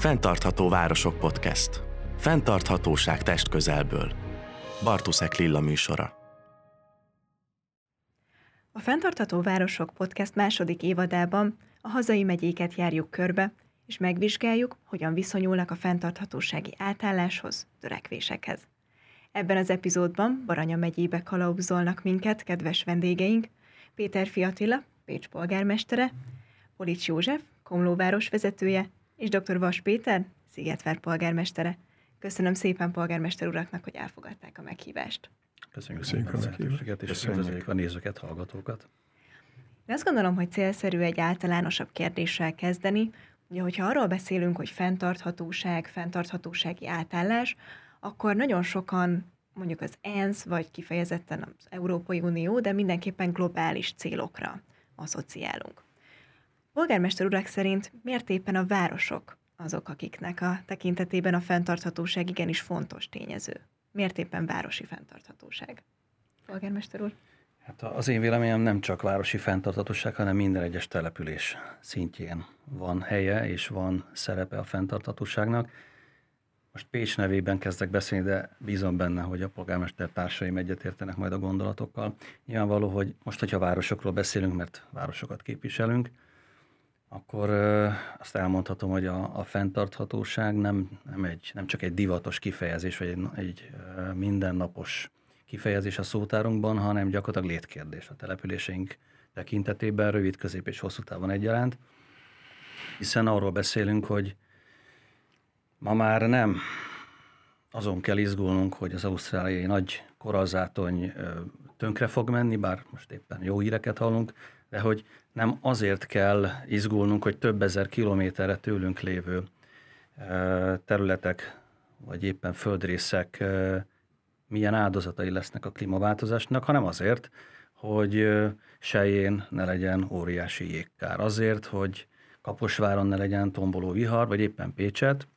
Fentartható Városok Podcast. Fentarthatóság test közelből. Bartuszek Lilla műsora. A Fentartható Városok Podcast második évadában a hazai megyéket járjuk körbe, és megvizsgáljuk, hogyan viszonyulnak a fenntarthatósági átálláshoz, törekvésekhez. Ebben az epizódban Baranya megyébe kalauzolnak minket kedves vendégeink, Péter Fiatila, Pécs polgármestere, Polics József, Komló vezetője, és dr. Vas Péter, Szigetvár polgármestere. Köszönöm szépen polgármester uraknak, hogy elfogadták a meghívást. Köszönjük, Köszönjük a meghívást, és köszönjük a nézőket, hallgatókat. Én azt gondolom, hogy célszerű egy általánosabb kérdéssel kezdeni. Ugye, hogyha arról beszélünk, hogy fenntarthatóság, fenntarthatósági átállás, akkor nagyon sokan mondjuk az ENSZ, vagy kifejezetten az Európai Unió, de mindenképpen globális célokra asszociálunk. Polgármester urak szerint miért éppen a városok azok, akiknek a tekintetében a fenntarthatóság igenis fontos tényező? Miért éppen városi fenntarthatóság? Polgármester úr? Hát az én véleményem nem csak városi fenntarthatóság, hanem minden egyes település szintjén van helye és van szerepe a fenntarthatóságnak. Most Pécs nevében kezdek beszélni, de bízom benne, hogy a polgármester társaim egyetértenek majd a gondolatokkal. Nyilvánvaló, hogy most, hogyha városokról beszélünk, mert városokat képviselünk, akkor azt elmondhatom, hogy a, a fenntarthatóság nem, nem, egy, nem csak egy divatos kifejezés, vagy egy, egy mindennapos kifejezés a szótárunkban, hanem gyakorlatilag létkérdés a településeink tekintetében, rövid, közép és hosszú távon egyaránt. Hiszen arról beszélünk, hogy ma már nem azon kell izgulnunk, hogy az ausztráliai nagy korallzátony tönkre fog menni, bár most éppen jó híreket hallunk, de hogy nem azért kell izgulnunk, hogy több ezer kilométerre tőlünk lévő területek, vagy éppen földrészek milyen áldozatai lesznek a klímaváltozásnak, hanem azért, hogy sején ne legyen óriási jégkár. Azért, hogy Kaposváron ne legyen tomboló vihar, vagy éppen Pécset.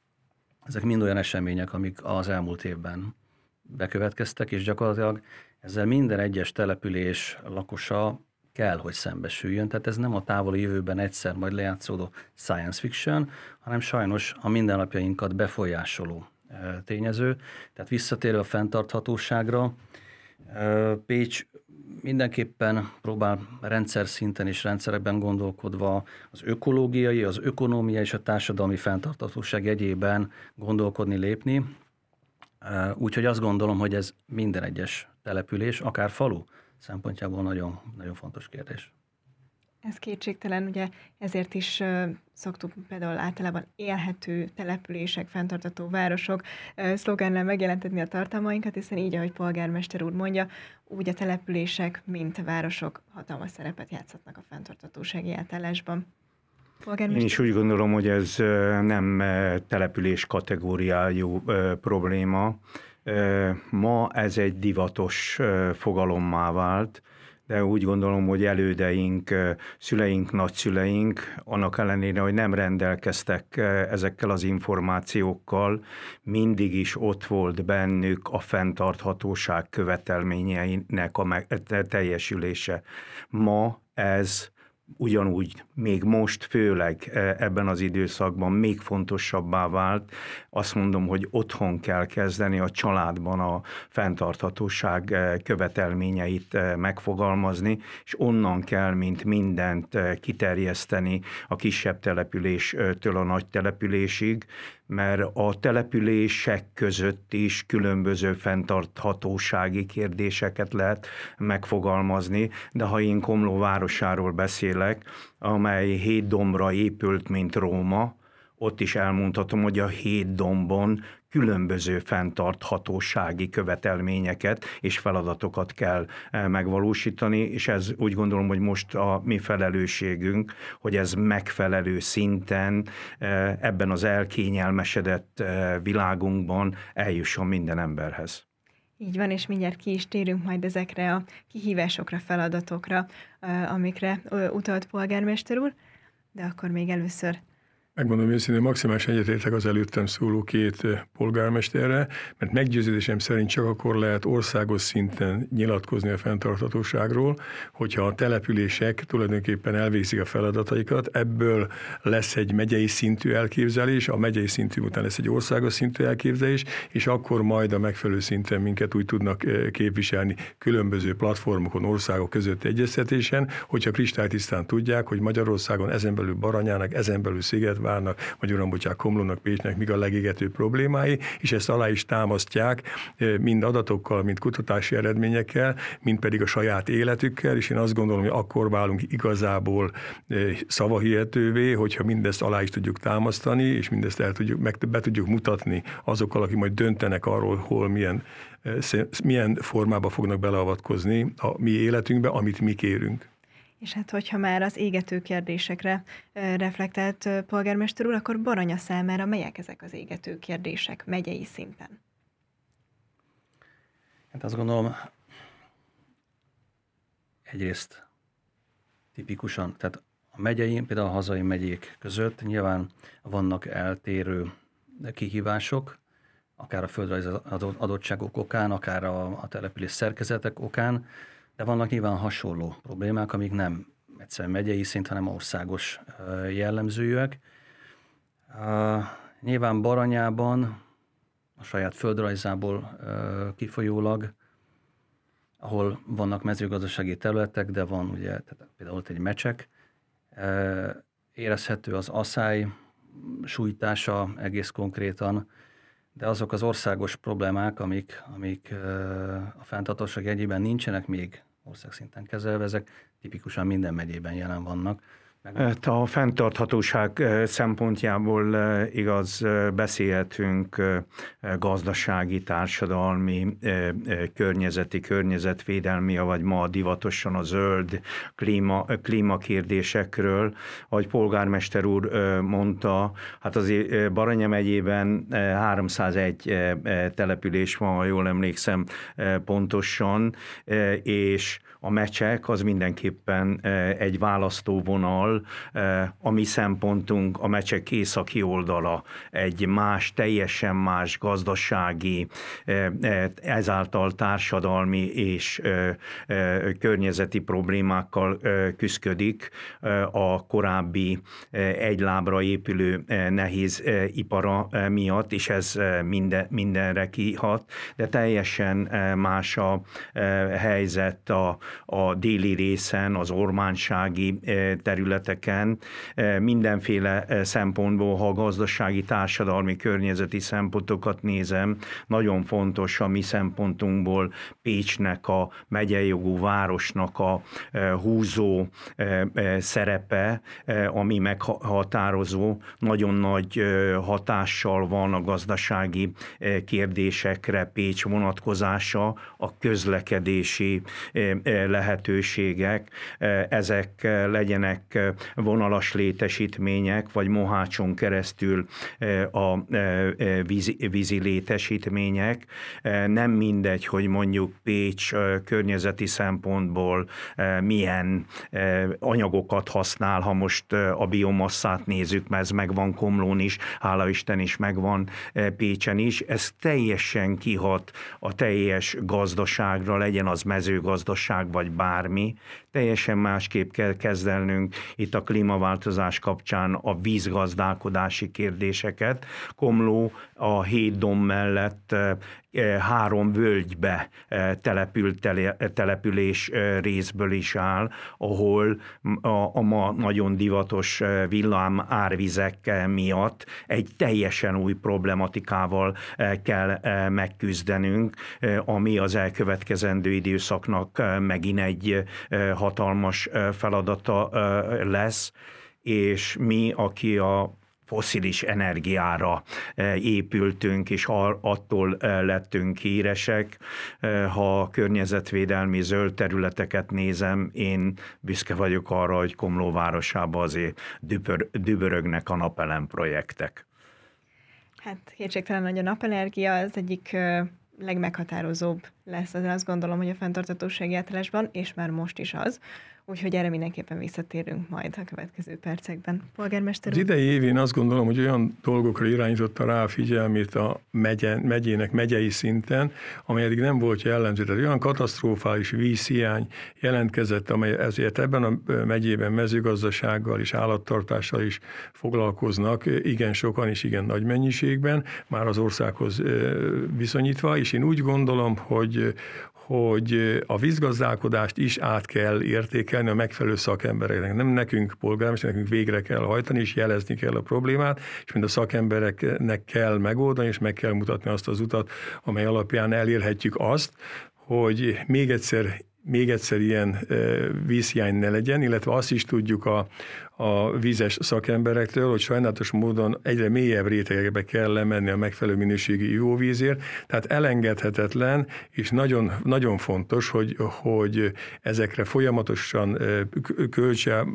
Ezek mind olyan események, amik az elmúlt évben bekövetkeztek, és gyakorlatilag ezzel minden egyes település lakosa kell, hogy szembesüljön. Tehát ez nem a távoli jövőben egyszer majd lejátszódó science fiction, hanem sajnos a mindennapjainkat befolyásoló e, tényező. Tehát visszatérve a fenntarthatóságra, Pécs mindenképpen próbál rendszer szinten és rendszerekben gondolkodva az ökológiai, az ökonómia és a társadalmi fenntarthatóság egyében gondolkodni, lépni. Úgyhogy azt gondolom, hogy ez minden egyes település, akár falu, szempontjából nagyon, nagyon fontos kérdés. Ez kétségtelen, ugye ezért is uh, szoktuk például általában élhető települések, fenntartató városok uh, szlogánnal megjelentetni a tartalmainkat, hiszen így, ahogy polgármester úr mondja, úgy a települések, mint a városok hatalmas szerepet játszhatnak a fenntartatósági átállásban. Én is úgy gondolom, hogy ez nem település kategóriájú probléma, Ma ez egy divatos fogalommá vált, de úgy gondolom, hogy elődeink, szüleink, nagyszüleink, annak ellenére, hogy nem rendelkeztek ezekkel az információkkal, mindig is ott volt bennük a fenntarthatóság követelményeinek a teljesülése. Ma ez ugyanúgy még most főleg e, ebben az időszakban még fontosabbá vált. Azt mondom, hogy otthon kell kezdeni a családban a fenntarthatóság e, követelményeit e, megfogalmazni, és onnan kell, mint mindent kiterjeszteni a kisebb településtől a nagy településig, mert a települések között is különböző fenntarthatósági kérdéseket lehet megfogalmazni, de ha én Komló városáról beszélek, amely hét dombra épült, mint Róma, ott is elmondhatom, hogy a hét dombon különböző fenntarthatósági követelményeket és feladatokat kell eh, megvalósítani, és ez úgy gondolom, hogy most a mi felelősségünk, hogy ez megfelelő szinten eh, ebben az elkényelmesedett eh, világunkban eljusson minden emberhez. Így van, és mindjárt ki is térünk majd ezekre a kihívásokra, feladatokra, amikre utalt polgármester úr, de akkor még először Megmondom őszintén, maximális egyetértek az előttem szóló két polgármesterre, mert meggyőződésem szerint csak akkor lehet országos szinten nyilatkozni a fenntarthatóságról, hogyha a települések tulajdonképpen elvégzik a feladataikat, ebből lesz egy megyei szintű elképzelés, a megyei szintű után lesz egy országos szintű elképzelés, és akkor majd a megfelelő szinten minket úgy tudnak képviselni különböző platformokon, országok között egyeztetésen, hogyha kristálytisztán tudják, hogy Magyarországon ezen belül Baranyának, ezen belül Sziget várnak, vagy Urambocsák, Komlónak, Pécsnek mik a legégető problémái, és ezt alá is támasztják mind adatokkal, mind kutatási eredményekkel, mind pedig a saját életükkel, és én azt gondolom, hogy akkor válunk igazából szavahihetővé, hogyha mindezt alá is tudjuk támasztani, és mindezt el tudjuk, meg be tudjuk mutatni azokkal, akik majd döntenek arról, hol milyen milyen formába fognak beleavatkozni a mi életünkbe, amit mi kérünk. És hát, hogyha már az égető kérdésekre reflektált polgármester úr, akkor Baranya számára melyek ezek az égető kérdések megyei szinten? Hát azt gondolom, egyrészt tipikusan, tehát a megyei, például a hazai megyék között nyilván vannak eltérő kihívások, akár a földrajzi adottságok okán, akár a, a település szerkezetek okán, de vannak nyilván hasonló problémák, amik nem egyszerűen megyei szint, hanem országos jellemzőek. Nyilván Baranyában a saját földrajzából kifolyólag, ahol vannak mezőgazdasági területek, de van ugye tehát például ott egy mecsek, érezhető az asszály sújtása egész konkrétan, de azok az országos problémák, amik, amik a fenntartóság egyében nincsenek még országszinten kezelve, ezek tipikusan minden megyében jelen vannak. A fenntarthatóság szempontjából igaz, beszélhetünk gazdasági, társadalmi, környezeti, környezetvédelmi, vagy ma divatosan a zöld klíma, klímakérdésekről. Ahogy polgármester úr mondta, hát azért Baranya megyében 301 település van, ha jól emlékszem pontosan, és a mecsek az mindenképpen egy választóvonal, a mi szempontunk a mecsek északi oldala egy más, teljesen más gazdasági, ezáltal társadalmi és környezeti problémákkal küzdik a korábbi egy lábra épülő nehéz ipara miatt, és ez minden, mindenre kihat, de teljesen más a helyzet a, a déli részen, az ormánsági eh, területeken, eh, mindenféle eh, szempontból, ha gazdasági, társadalmi, környezeti szempontokat nézem, nagyon fontos a mi szempontunkból Pécsnek, a megyei jogú városnak a húzó szerepe, ami meghatározó, nagyon nagy hatással van a gazdasági kérdésekre Pécs vonatkozása, a közlekedési lehetőségek, ezek legyenek vonalas létesítmények, vagy Mohácson keresztül a vízi, vízi létesítmények. Nem mindegy, hogy mondjuk Pécs környezeti szempontból milyen anyagokat használ, ha most a biomasszát nézzük, mert ez megvan Komlón is, hála Isten is megvan Pécsen is. Ez teljesen kihat a teljes gazdaságra, legyen az mezőgazdaság, vagy bármi, teljesen másképp kell kezdenünk itt a klímaváltozás kapcsán a vízgazdálkodási kérdéseket. Komló a hét dom mellett három völgybe települt település részből is áll, ahol a, a ma nagyon divatos villám árvizek miatt egy teljesen új problematikával kell megküzdenünk, ami az elkövetkezendő időszaknak megint egy hatalmas feladata lesz, és mi, aki a foszilis energiára épültünk, és attól lettünk híresek. Ha a környezetvédelmi zöld területeket nézem, én büszke vagyok arra, hogy Komló városában azért dübör, dübörögnek a napelem projektek. Hát kétségtelen, hogy a napenergia az egyik legmeghatározóbb lesz, az azt gondolom, hogy a fenntartatósági átállásban, és már most is az. Úgyhogy erre mindenképpen visszatérünk majd a következő percekben. Polgármester Az idei évén azt gondolom, hogy olyan dolgokra irányította rá a figyelmét a megye, megyének megyei szinten, amely eddig nem volt jellemző. Tehát olyan katasztrofális vízhiány jelentkezett, amely ezért ebben a megyében mezőgazdasággal és állattartással is foglalkoznak, igen sokan és igen nagy mennyiségben, már az országhoz viszonyítva, és én úgy gondolom, hogy, hogy a vízgazdálkodást is át kell értékelni a megfelelő szakembereknek. Nem nekünk polgármester, nekünk végre kell hajtani, és jelezni kell a problémát, és mind a szakembereknek kell megoldani, és meg kell mutatni azt az utat, amely alapján elérhetjük azt, hogy még egyszer még egyszer ilyen vízhiány ne legyen, illetve azt is tudjuk a, a vízes szakemberektől, hogy sajnálatos módon egyre mélyebb rétegekbe kell lemenni a megfelelő minőségi ivóvízért, tehát elengedhetetlen, és nagyon, nagyon fontos, hogy, hogy ezekre folyamatosan költse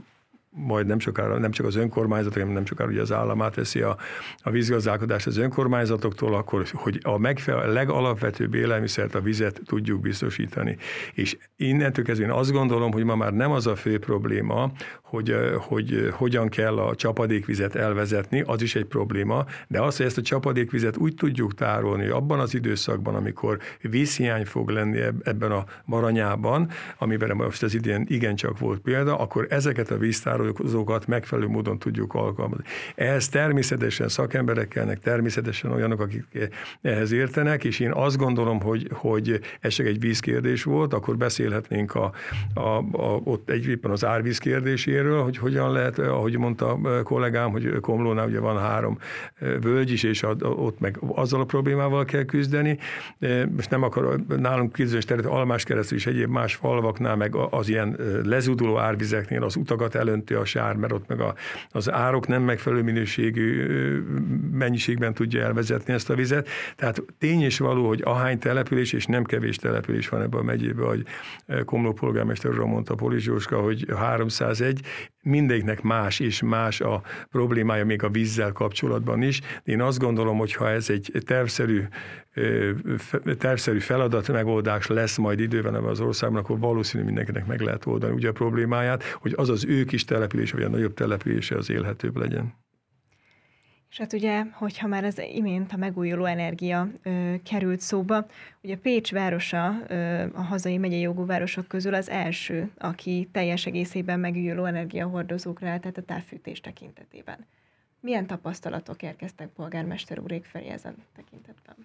majd nem, sokára, nem csak az önkormányzat, hanem nem sokára ugye az államát veszi a, a vízgazdálkodást az önkormányzatoktól, akkor hogy a, megfelelő, legalapvetőbb élelmiszert, a vizet tudjuk biztosítani. És innentől kezdve én azt gondolom, hogy ma már nem az a fő probléma, hogy, hogy hogyan kell a csapadékvizet elvezetni, az is egy probléma, de az, hogy ezt a csapadékvizet úgy tudjuk tárolni abban az időszakban, amikor vízhiány fog lenni ebben a maranyában, amiben most az idén igencsak volt példa, akkor ezeket a víztárolókat megfelelő módon tudjuk alkalmazni. Ehhez természetesen szakemberek kellnek, természetesen olyanok, akik ehhez értenek, és én azt gondolom, hogy, hogy ez csak egy vízkérdés volt, akkor beszélhetnénk a, a, a, ott egy éppen az árvíz kérdésére, részéről, hogy hogyan lehet, ahogy mondta a kollégám, hogy Komlónál ugye van három völgy is, és ott meg azzal a problémával kell küzdeni. Most nem akar nálunk küzdeni, terület, Almás keresztül is egyéb más falvaknál, meg az ilyen lezuduló árvizeknél az utakat elönti a sár, mert ott meg a, az árok nem megfelelő minőségű mennyiségben tudja elvezetni ezt a vizet. Tehát tény és való, hogy ahány település, és nem kevés település van ebben a megyében, hogy Komló polgármester úr mondta Polis Jóska, hogy 301, mindegyiknek más és más a problémája még a vízzel kapcsolatban is. Én azt gondolom, hogy ha ez egy tervszerű, tervszerű feladat megoldás lesz majd időben ebben az országban, akkor valószínű mindenkinek meg lehet oldani ugye a problémáját, hogy az az ő kis település, vagy a nagyobb települése az élhetőbb legyen. És hát ugye, hogyha már az imént a megújuló energia ö, került szóba, ugye Pécs városa ö, a hazai megyei jogú városok közül az első, aki teljes egészében megújuló energiahordozókra állt, tehát a távfűtés tekintetében. Milyen tapasztalatok érkeztek polgármester úrék felé ezen tekintetben?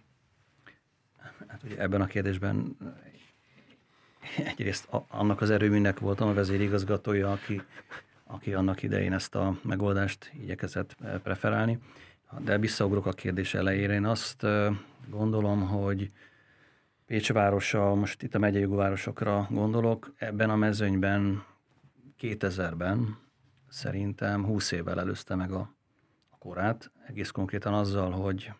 Hát ugye ebben a kérdésben egyrészt annak az erőműnek voltam a vezérigazgatója, aki aki annak idején ezt a megoldást igyekezett eh, preferálni. De visszaugrok a kérdés elejére. Én azt eh, gondolom, hogy Pécs városa, most itt a megyei városokra gondolok, ebben a mezőnyben 2000-ben szerintem 20 évvel előzte meg a korát, egész konkrétan azzal, hogy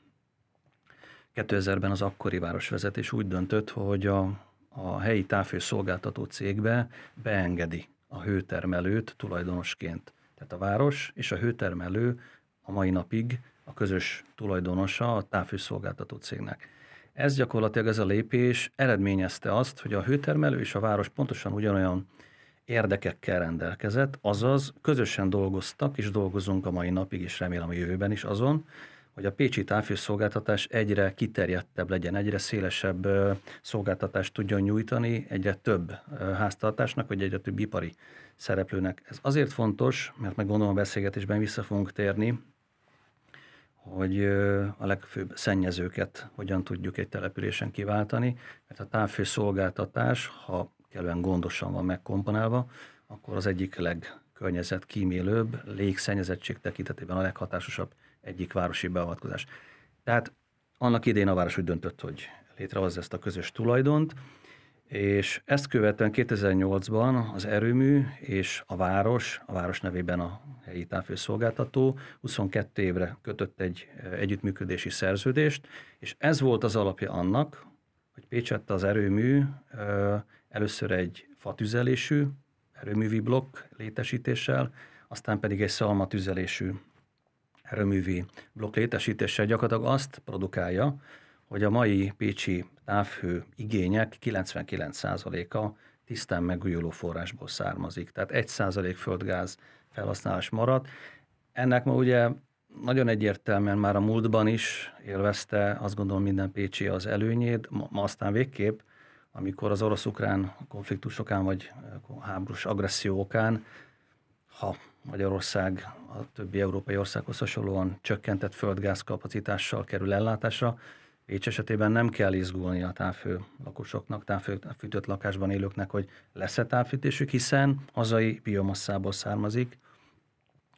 2000-ben az akkori városvezetés úgy döntött, hogy a, a helyi távfőszolgáltató cégbe beengedi a hőtermelőt tulajdonosként. Tehát a város és a hőtermelő a mai napig a közös tulajdonosa a távfűszolgáltató cégnek. Ez gyakorlatilag ez a lépés eredményezte azt, hogy a hőtermelő és a város pontosan ugyanolyan érdekekkel rendelkezett, azaz közösen dolgoztak, és dolgozunk a mai napig, és remélem a jövőben is azon, hogy a pécsi távfőszolgáltatás egyre kiterjedtebb legyen, egyre szélesebb szolgáltatást tudjon nyújtani, egyre több háztartásnak, vagy egyre több ipari szereplőnek. Ez azért fontos, mert meg gondolom a beszélgetésben vissza fogunk térni, hogy a legfőbb szennyezőket hogyan tudjuk egy településen kiváltani, mert a távfőszolgáltatás, ha kellően gondosan van megkomponálva, akkor az egyik legkörnyezetkímélőbb, légszennyezettség tekintetében a leghatásosabb egyik városi beavatkozás. Tehát annak idén a város úgy döntött, hogy létrehozza ezt a közös tulajdont, és ezt követően 2008-ban az erőmű és a város, a város nevében a helyi távfőszolgáltató 22 évre kötött egy együttműködési szerződést, és ez volt az alapja annak, hogy Pécsett az erőmű először egy fatüzelésű erőművi blokk létesítéssel, aztán pedig egy szalmatüzelésű erőművi blokk létesítése gyakorlatilag azt produkálja, hogy a mai pécsi távhő igények 99%-a tisztán megújuló forrásból származik. Tehát 1% földgáz felhasználás maradt. Ennek ma ugye nagyon egyértelműen már a múltban is élvezte, azt gondolom minden Pécsi az előnyét, ma aztán végképp, amikor az orosz-ukrán konfliktusokán vagy háborús agressziókán, ha Magyarország a többi európai országhoz hasonlóan csökkentett földgáz kapacitással kerül ellátásra, Pécs esetében nem kell izgulni a távfő lakosoknak, távfűtött lakásban élőknek, hogy lesz-e távfűtésük, hiszen hazai biomasszából származik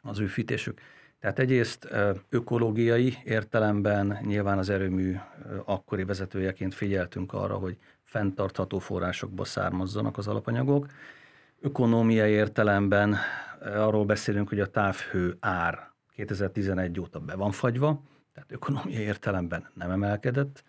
az ő fűtésük. Tehát egyrészt ökológiai értelemben nyilván az erőmű akkori vezetőjeként figyeltünk arra, hogy fenntartható forrásokból származzanak az alapanyagok. Ökonómiai értelemben arról beszélünk, hogy a távhő ár 2011 óta be van fagyva, tehát ökonómiai értelemben nem emelkedett.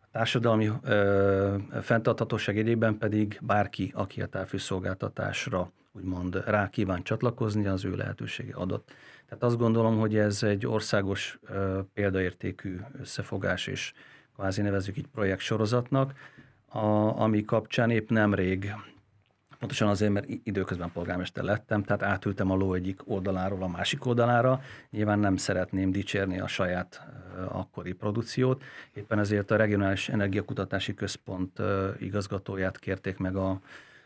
A társadalmi ö, fenntarthatóság egyében pedig bárki, aki a távfűszolgáltatásra úgymond rá kíván csatlakozni, az ő lehetősége adott. Tehát azt gondolom, hogy ez egy országos ö, példaértékű összefogás, és kvázi nevezzük így projekt sorozatnak, a, ami kapcsán épp nemrég Pontosan azért, mert időközben polgármester lettem, tehát átültem a ló egyik oldaláról a másik oldalára. Nyilván nem szeretném dicsérni a saját akkori produkciót. Éppen ezért a Regionális Energiakutatási Központ igazgatóját kérték meg a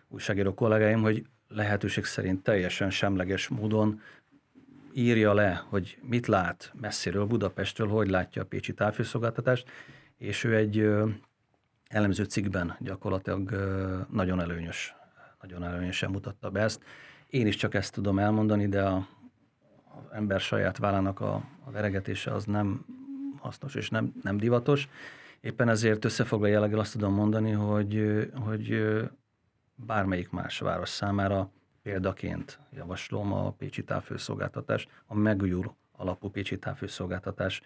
újságíró kollégáim, hogy lehetőség szerint teljesen semleges módon írja le, hogy mit lát messziről Budapestről, hogy látja a Pécsi távfőszolgáltatást, és ő egy elemző cikkben gyakorlatilag nagyon előnyös nagyon előnyösen mutatta be ezt. Én is csak ezt tudom elmondani, de a, az ember saját vállának a, a veregetése az nem hasznos és nem, nem divatos. Éppen ezért összefoglaló jelleggel azt tudom mondani, hogy, hogy bármelyik más város számára példaként javaslom a Pécsi távfőszolgáltatás, a megújuló alapú Pécsi távfőszolgáltatás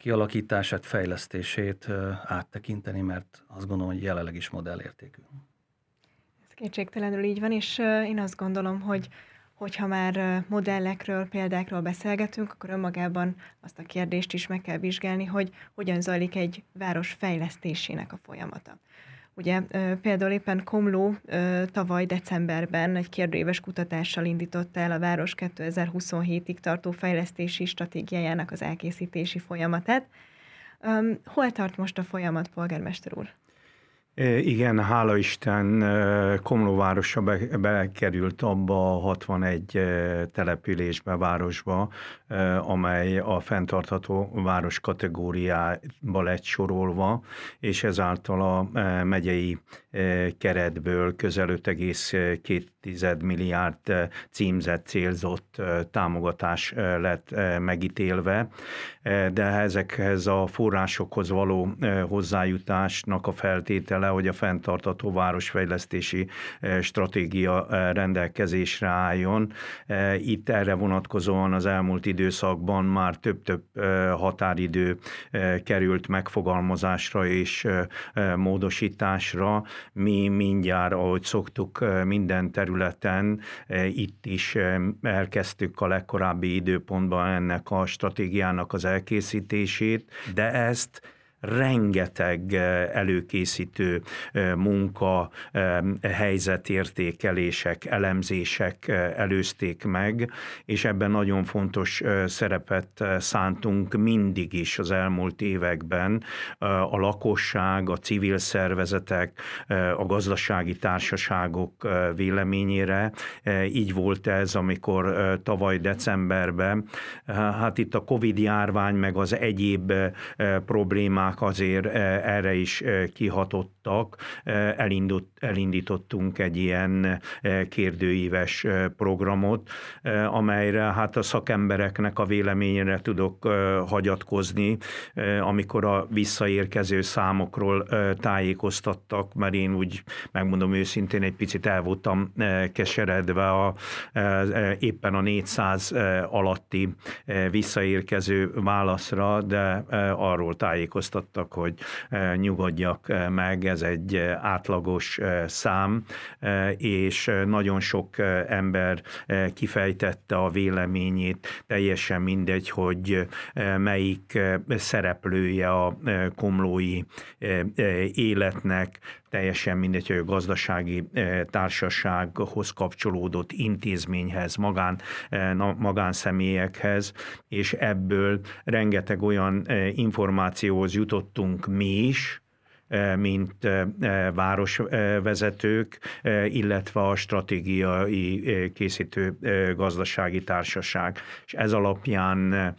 kialakítását, fejlesztését áttekinteni, mert azt gondolom, hogy jelenleg is modellértékű. Kétségtelenül így van, és én azt gondolom, hogy hogyha már modellekről, példákról beszélgetünk, akkor önmagában azt a kérdést is meg kell vizsgálni, hogy hogyan zajlik egy város fejlesztésének a folyamata. Ugye például éppen Komló tavaly decemberben egy kérdőéves kutatással indította el a város 2027-ig tartó fejlesztési stratégiájának az elkészítési folyamatát. Hol tart most a folyamat, polgármester úr? Igen, hála Isten, Komlóvárosa bekerült abba a 61 településbe, városba, amely a fenntartható város kategóriába lett sorolva, és ezáltal a megyei keretből közel 5,2 milliárd címzett, célzott támogatás lett megítélve, de ezekhez a forrásokhoz való hozzájutásnak a feltétele, hogy a fenntartató városfejlesztési stratégia rendelkezésre álljon. Itt erre vonatkozóan az elmúlt időszakban már több-több határidő került megfogalmazásra és módosításra. Mi mindjárt, ahogy szoktuk minden területen, itt is elkezdtük a legkorábbi időpontban ennek a stratégiának az elkészítését, de ezt rengeteg eh, előkészítő eh, munka, eh, helyzetértékelések, elemzések előzték meg, és ebben nagyon fontos szerepet szántunk mindig is az elmúlt években a lakosság, a civil szervezetek, a gazdasági társaságok véleményére. Így volt ez, amikor tavaly decemberben, hát itt a Covid járvány, meg az egyéb problémák problémák azért eh, erre is eh, kihatottak. Eh, elindult, elindítottunk egy ilyen kérdőíves programot, amelyre hát a szakembereknek a véleményére tudok hagyatkozni, amikor a visszaérkező számokról tájékoztattak, mert én úgy megmondom őszintén egy picit el voltam keseredve a, éppen a 400 alatti visszaérkező válaszra, de arról tájékoztattak, tájékoztattak, hogy e, nyugodjak e, meg, ez egy e, átlagos szám, és nagyon sok ember kifejtette a véleményét, teljesen mindegy, hogy melyik szereplője a komlói életnek, teljesen mindegy, hogy a gazdasági társasághoz kapcsolódott intézményhez, magán, magánszemélyekhez, és ebből rengeteg olyan információhoz jutottunk mi is, mint városvezetők, illetve a stratégiai készítő gazdasági társaság. És ez alapján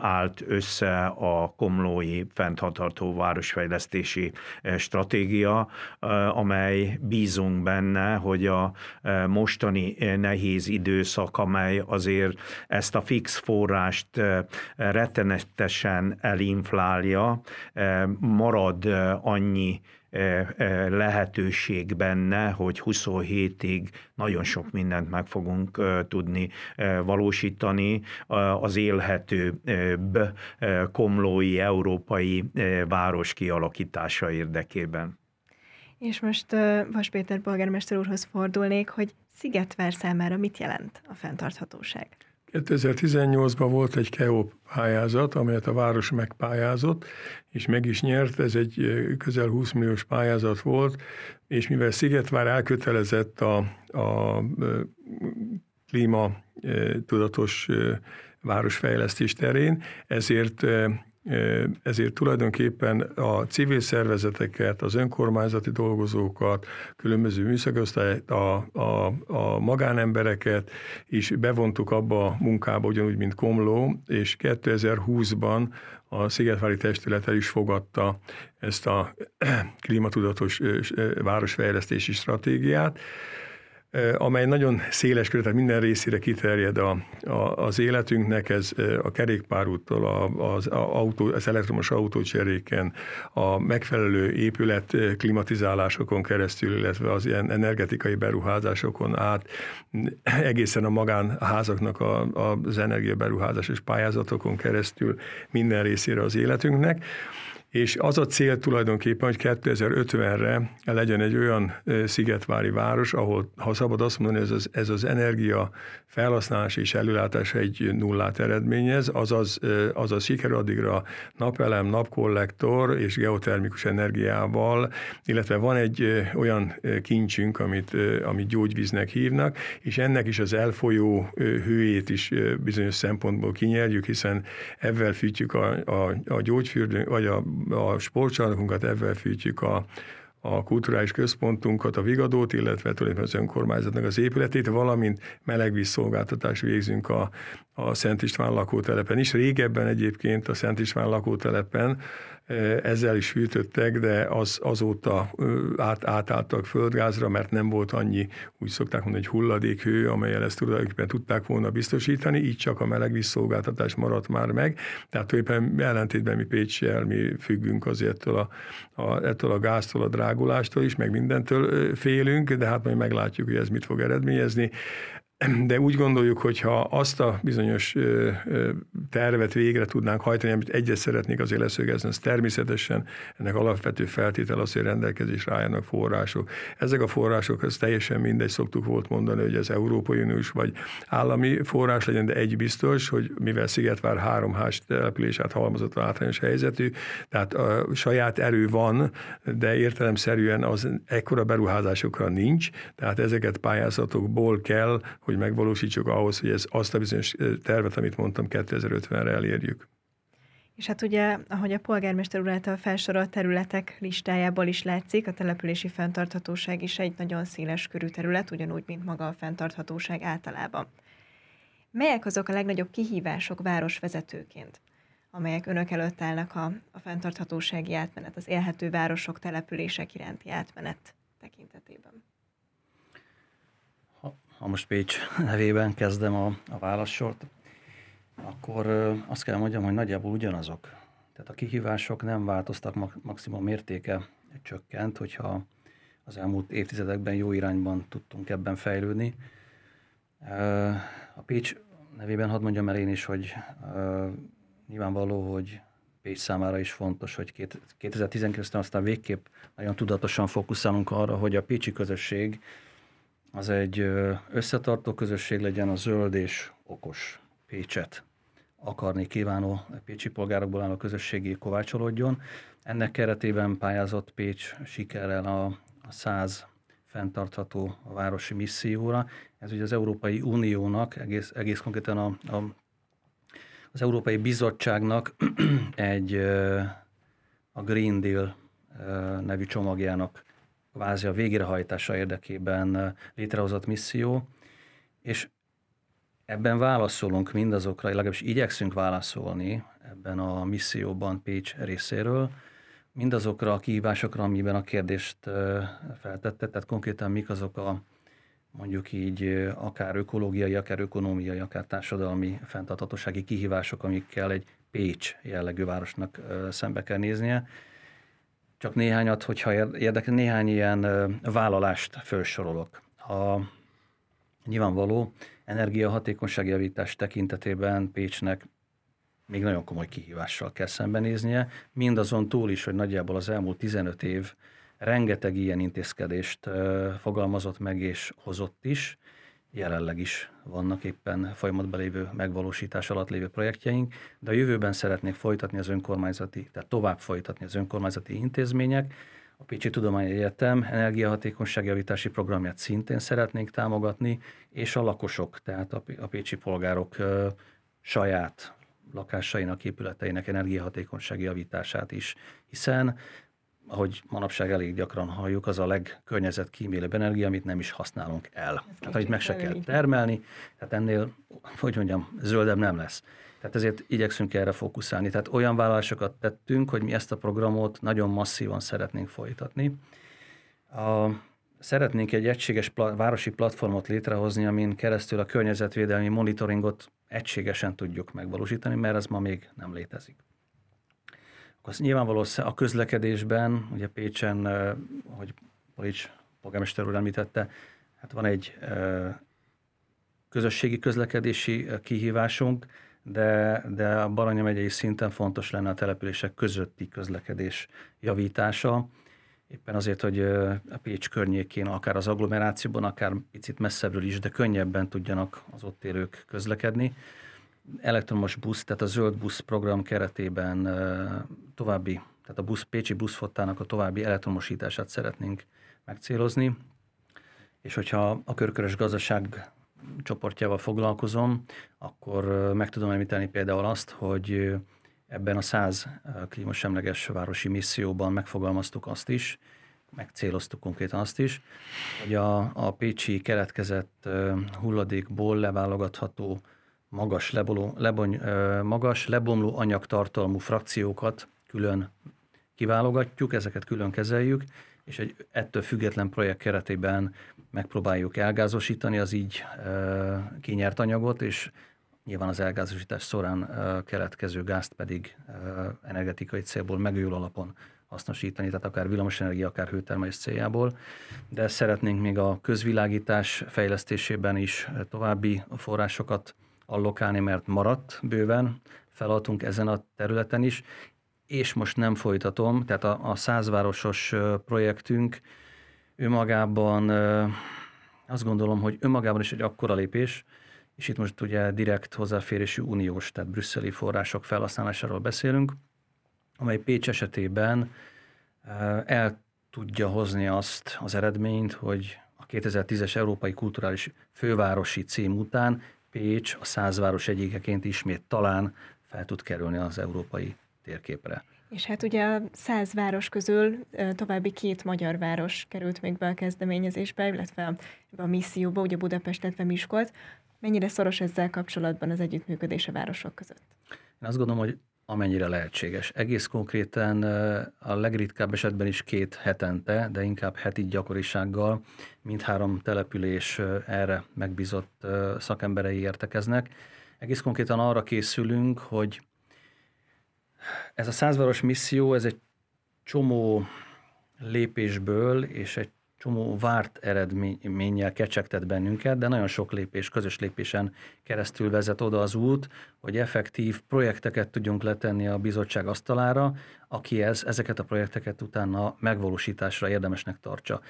állt össze a komlói fenntartható városfejlesztési stratégia, amely bízunk benne, hogy a mostani nehéz időszak, amely azért ezt a fix forrást rettenetesen elinflálja, marad annyi annyi lehetőség benne, hogy 27-ig nagyon sok mindent meg fogunk tudni valósítani az élhetőbb komlói európai város kialakítása érdekében. És most Vas Péter polgármester úrhoz fordulnék, hogy Szigetvár számára mit jelent a fenntarthatóság? 2018-ban volt egy KEO pályázat, amelyet a város megpályázott, és meg is nyert, ez egy közel 20 milliós pályázat volt, és mivel Szigetvár elkötelezett a, a klíma tudatos városfejlesztés terén, ezért ezért tulajdonképpen a civil szervezeteket, az önkormányzati dolgozókat, különböző műszakosztályt, a, a, a magánembereket is bevontuk abba a munkába, ugyanúgy, mint Komló, és 2020-ban a Szigetvári Testület el is fogadta ezt a klímatudatos városfejlesztési stratégiát, amely nagyon széles körül, tehát minden részére kiterjed a, a, az életünknek, ez a kerékpárúttól, a, az, autó, az elektromos autócseréken, a megfelelő épület klimatizálásokon keresztül, illetve az ilyen energetikai beruházásokon át, egészen a magánházaknak a, az energiaberuházásos pályázatokon keresztül minden részére az életünknek és az a cél tulajdonképpen, hogy 2050-re legyen egy olyan szigetvári város, ahol, ha szabad azt mondani, ez az, ez az energia felhasználás és előlátás egy nullát eredményez, azaz, azaz sikerül addigra napelem, napkollektor és geotermikus energiával, illetve van egy olyan kincsünk, amit, amit gyógyvíznek hívnak, és ennek is az elfolyó hőjét is bizonyos szempontból kinyerjük, hiszen ebben fűtjük a, a, a gyógyfürdő, vagy a a sportcsarnokunkat, ebben fűtjük a, a kulturális központunkat, a Vigadót, illetve tulajdonképpen az önkormányzatnak az épületét, valamint melegvíz szolgáltatást végzünk a, a Szent István lakótelepen is. Régebben egyébként a Szent István lakótelepen ezzel is fűtöttek, de az, azóta át, átálltak földgázra, mert nem volt annyi, úgy szokták mondani, hogy hulladékhő, amelyel ezt tulajdonképpen tudták volna biztosítani, így csak a melegvízszolgáltatás maradt már meg. Tehát tulajdonképpen ellentétben mi Pécsel, mi függünk azért a, a, ettől a gáztól, a drágulástól is, meg mindentől félünk, de hát majd meglátjuk, hogy ez mit fog eredményezni de úgy gondoljuk, hogy ha azt a bizonyos tervet végre tudnánk hajtani, amit egyet szeretnék azért leszögezni, az természetesen ennek alapvető feltétel az, hogy rendelkezésre álljanak források. Ezek a források, az teljesen mindegy, szoktuk volt mondani, hogy ez Európai Uniós vagy állami forrás legyen, de egy biztos, hogy mivel Szigetvár három ház településát halmozott általános helyzetű, tehát a saját erő van, de értelemszerűen az ekkora beruházásokra nincs, tehát ezeket pályázatokból kell, hogy hogy megvalósítsuk ahhoz, hogy ez azt a bizonyos tervet, amit mondtam, 2050-re elérjük. És hát ugye, ahogy a polgármester úr által felsorolt területek listájából is látszik, a települési fenntarthatóság is egy nagyon széles körű terület, ugyanúgy, mint maga a fenntarthatóság általában. Melyek azok a legnagyobb kihívások városvezetőként, amelyek önök előtt állnak a, a fenntarthatósági átmenet, az élhető városok, települések iránti átmenet tekintetében? Ha most Pécs nevében kezdem a, a válaszsort, akkor azt kell mondjam, hogy nagyjából ugyanazok. Tehát a kihívások nem változtak, maximum mértéke csökkent, hogyha az elmúlt évtizedekben jó irányban tudtunk ebben fejlődni. A Pécs nevében hadd mondjam el én is, hogy nyilvánvaló, hogy Pécs számára is fontos, hogy 2019-ben aztán végképp nagyon tudatosan fókuszálunk arra, hogy a pécsi közösség az egy összetartó közösség legyen a zöld és okos Pécset akarni kívánó pécsi polgárokból álló közösségi kovácsolódjon. Ennek keretében pályázott Pécs sikerrel a, a 100 fenntartható városi misszióra. Ez ugye az Európai Uniónak, egész, egész konkrétan a, a, az Európai Bizottságnak egy a Green Deal nevű csomagjának kvázi a végrehajtása érdekében létrehozott misszió, és ebben válaszolunk mindazokra, legalábbis igyekszünk válaszolni ebben a misszióban Pécs részéről, mindazokra a kihívásokra, amiben a kérdést feltette, tehát konkrétan mik azok a mondjuk így akár ökológiai, akár ökonómiai, akár társadalmi fenntarthatósági kihívások, amikkel egy Pécs jellegű városnak szembe kell néznie. Csak néhányat, hogyha érdekel, néhány ilyen vállalást felsorolok. A nyilvánvaló energiahatékonyság javítás tekintetében Pécsnek még nagyon komoly kihívással kell szembenéznie, mindazon túl is, hogy nagyjából az elmúlt 15 év rengeteg ilyen intézkedést fogalmazott meg és hozott is, jelenleg is vannak éppen folyamatban lévő megvalósítás alatt lévő projektjeink, de a jövőben szeretnék folytatni az önkormányzati, tehát tovább folytatni az önkormányzati intézmények. A Pécsi Tudományegyetem energiahatékonyságjavítási programját szintén szeretnénk támogatni, és a lakosok, tehát a pécsi polgárok saját lakásainak, épületeinek energiahatékonysági javítását is, hiszen ahogy manapság elég gyakran halljuk, az a legkörnyezetkímélőbb energia, amit nem is használunk el. Ez tehát, hogy meg se kell termelni, tehát ennél, hogy mondjam, zöldebb nem lesz. Tehát ezért igyekszünk erre fókuszálni. Tehát olyan vállalásokat tettünk, hogy mi ezt a programot nagyon masszívan szeretnénk folytatni. A, szeretnénk egy egységes pla- városi platformot létrehozni, amin keresztül a környezetvédelmi monitoringot egységesen tudjuk megvalósítani, mert ez ma még nem létezik. Akkor nyilvánvaló a közlekedésben, ugye Pécsen, hogy Polics polgármester úr említette, hát van egy közösségi közlekedési kihívásunk, de, de a Baranya megyei szinten fontos lenne a települések közötti közlekedés javítása, éppen azért, hogy a Pécs környékén, akár az agglomerációban, akár picit messzebbről is, de könnyebben tudjanak az ott élők közlekedni elektromos busz, tehát a zöld busz program keretében további, tehát a busz, Pécsi buszfottának a további elektromosítását szeretnénk megcélozni, és hogyha a körkörös gazdaság csoportjával foglalkozom, akkor meg tudom említeni például azt, hogy ebben a 100 klímasemleges városi misszióban megfogalmaztuk azt is, megcéloztuk konkrétan azt is, hogy a, a pécsi keletkezett hulladékból leválogatható magas, leboló, lebony, magas lebomló anyagtartalmú frakciókat külön kiválogatjuk, ezeket külön kezeljük, és egy ettől független projekt keretében megpróbáljuk elgázosítani az így kinyert anyagot, és nyilván az elgázosítás során keletkező gázt pedig energetikai célból megújuló alapon hasznosítani, tehát akár villamosenergia, akár hőtermelés céljából, de szeretnénk még a közvilágítás fejlesztésében is további forrásokat allokálni, mert maradt bőven, feladtunk ezen a területen is, és most nem folytatom, tehát a, a százvárosos projektünk önmagában azt gondolom, hogy önmagában is egy akkora lépés, és itt most ugye direkt hozzáférésű uniós, tehát brüsszeli források felhasználásáról beszélünk, amely Pécs esetében el tudja hozni azt az eredményt, hogy a 2010-es Európai Kulturális Fővárosi cím után Pécs a százváros egyikeként ismét talán fel tud kerülni az európai térképre. És hát ugye a száz város közül további két magyar város került még be a kezdeményezésbe, illetve a misszióba, ugye Budapest, illetve Miskolc. Mennyire szoros ezzel kapcsolatban az együttműködés a városok között? Én azt gondolom, hogy amennyire lehetséges. Egész konkrétan a legritkább esetben is két hetente, de inkább heti gyakorisággal mindhárom település erre megbízott szakemberei értekeznek. Egész konkrétan arra készülünk, hogy ez a százváros misszió, ez egy csomó lépésből és egy csomó várt eredménnyel kecsegtet bennünket, de nagyon sok lépés, közös lépésen keresztül vezet oda az út, hogy effektív projekteket tudjunk letenni a bizottság asztalára, aki ez, ezeket a projekteket utána megvalósításra érdemesnek tartsa.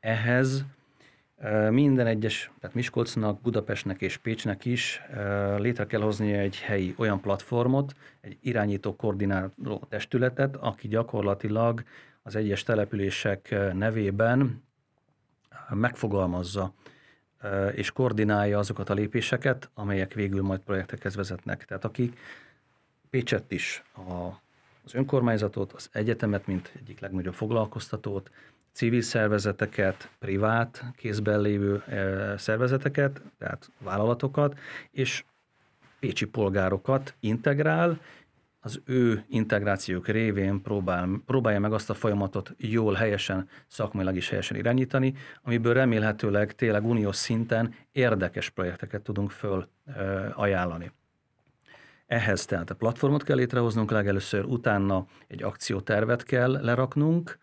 Ehhez Minden egyes, tehát Miskolcnak, Budapestnek és Pécsnek is létre kell hozni egy helyi olyan platformot, egy irányító koordináló testületet, aki gyakorlatilag az egyes települések nevében megfogalmazza és koordinálja azokat a lépéseket, amelyek végül majd projektekhez vezetnek. Tehát akik Pécset is, a, az önkormányzatot, az egyetemet, mint egyik legnagyobb foglalkoztatót, civil szervezeteket, privát kézben lévő szervezeteket, tehát vállalatokat, és pécsi polgárokat integrál, az ő integrációk révén próbál, próbálja meg azt a folyamatot jól, helyesen, szakmailag is helyesen irányítani, amiből remélhetőleg tényleg uniós szinten érdekes projekteket tudunk föl ajánlani. Ehhez tehát a platformot kell létrehoznunk legelőször, utána egy akciótervet kell leraknunk,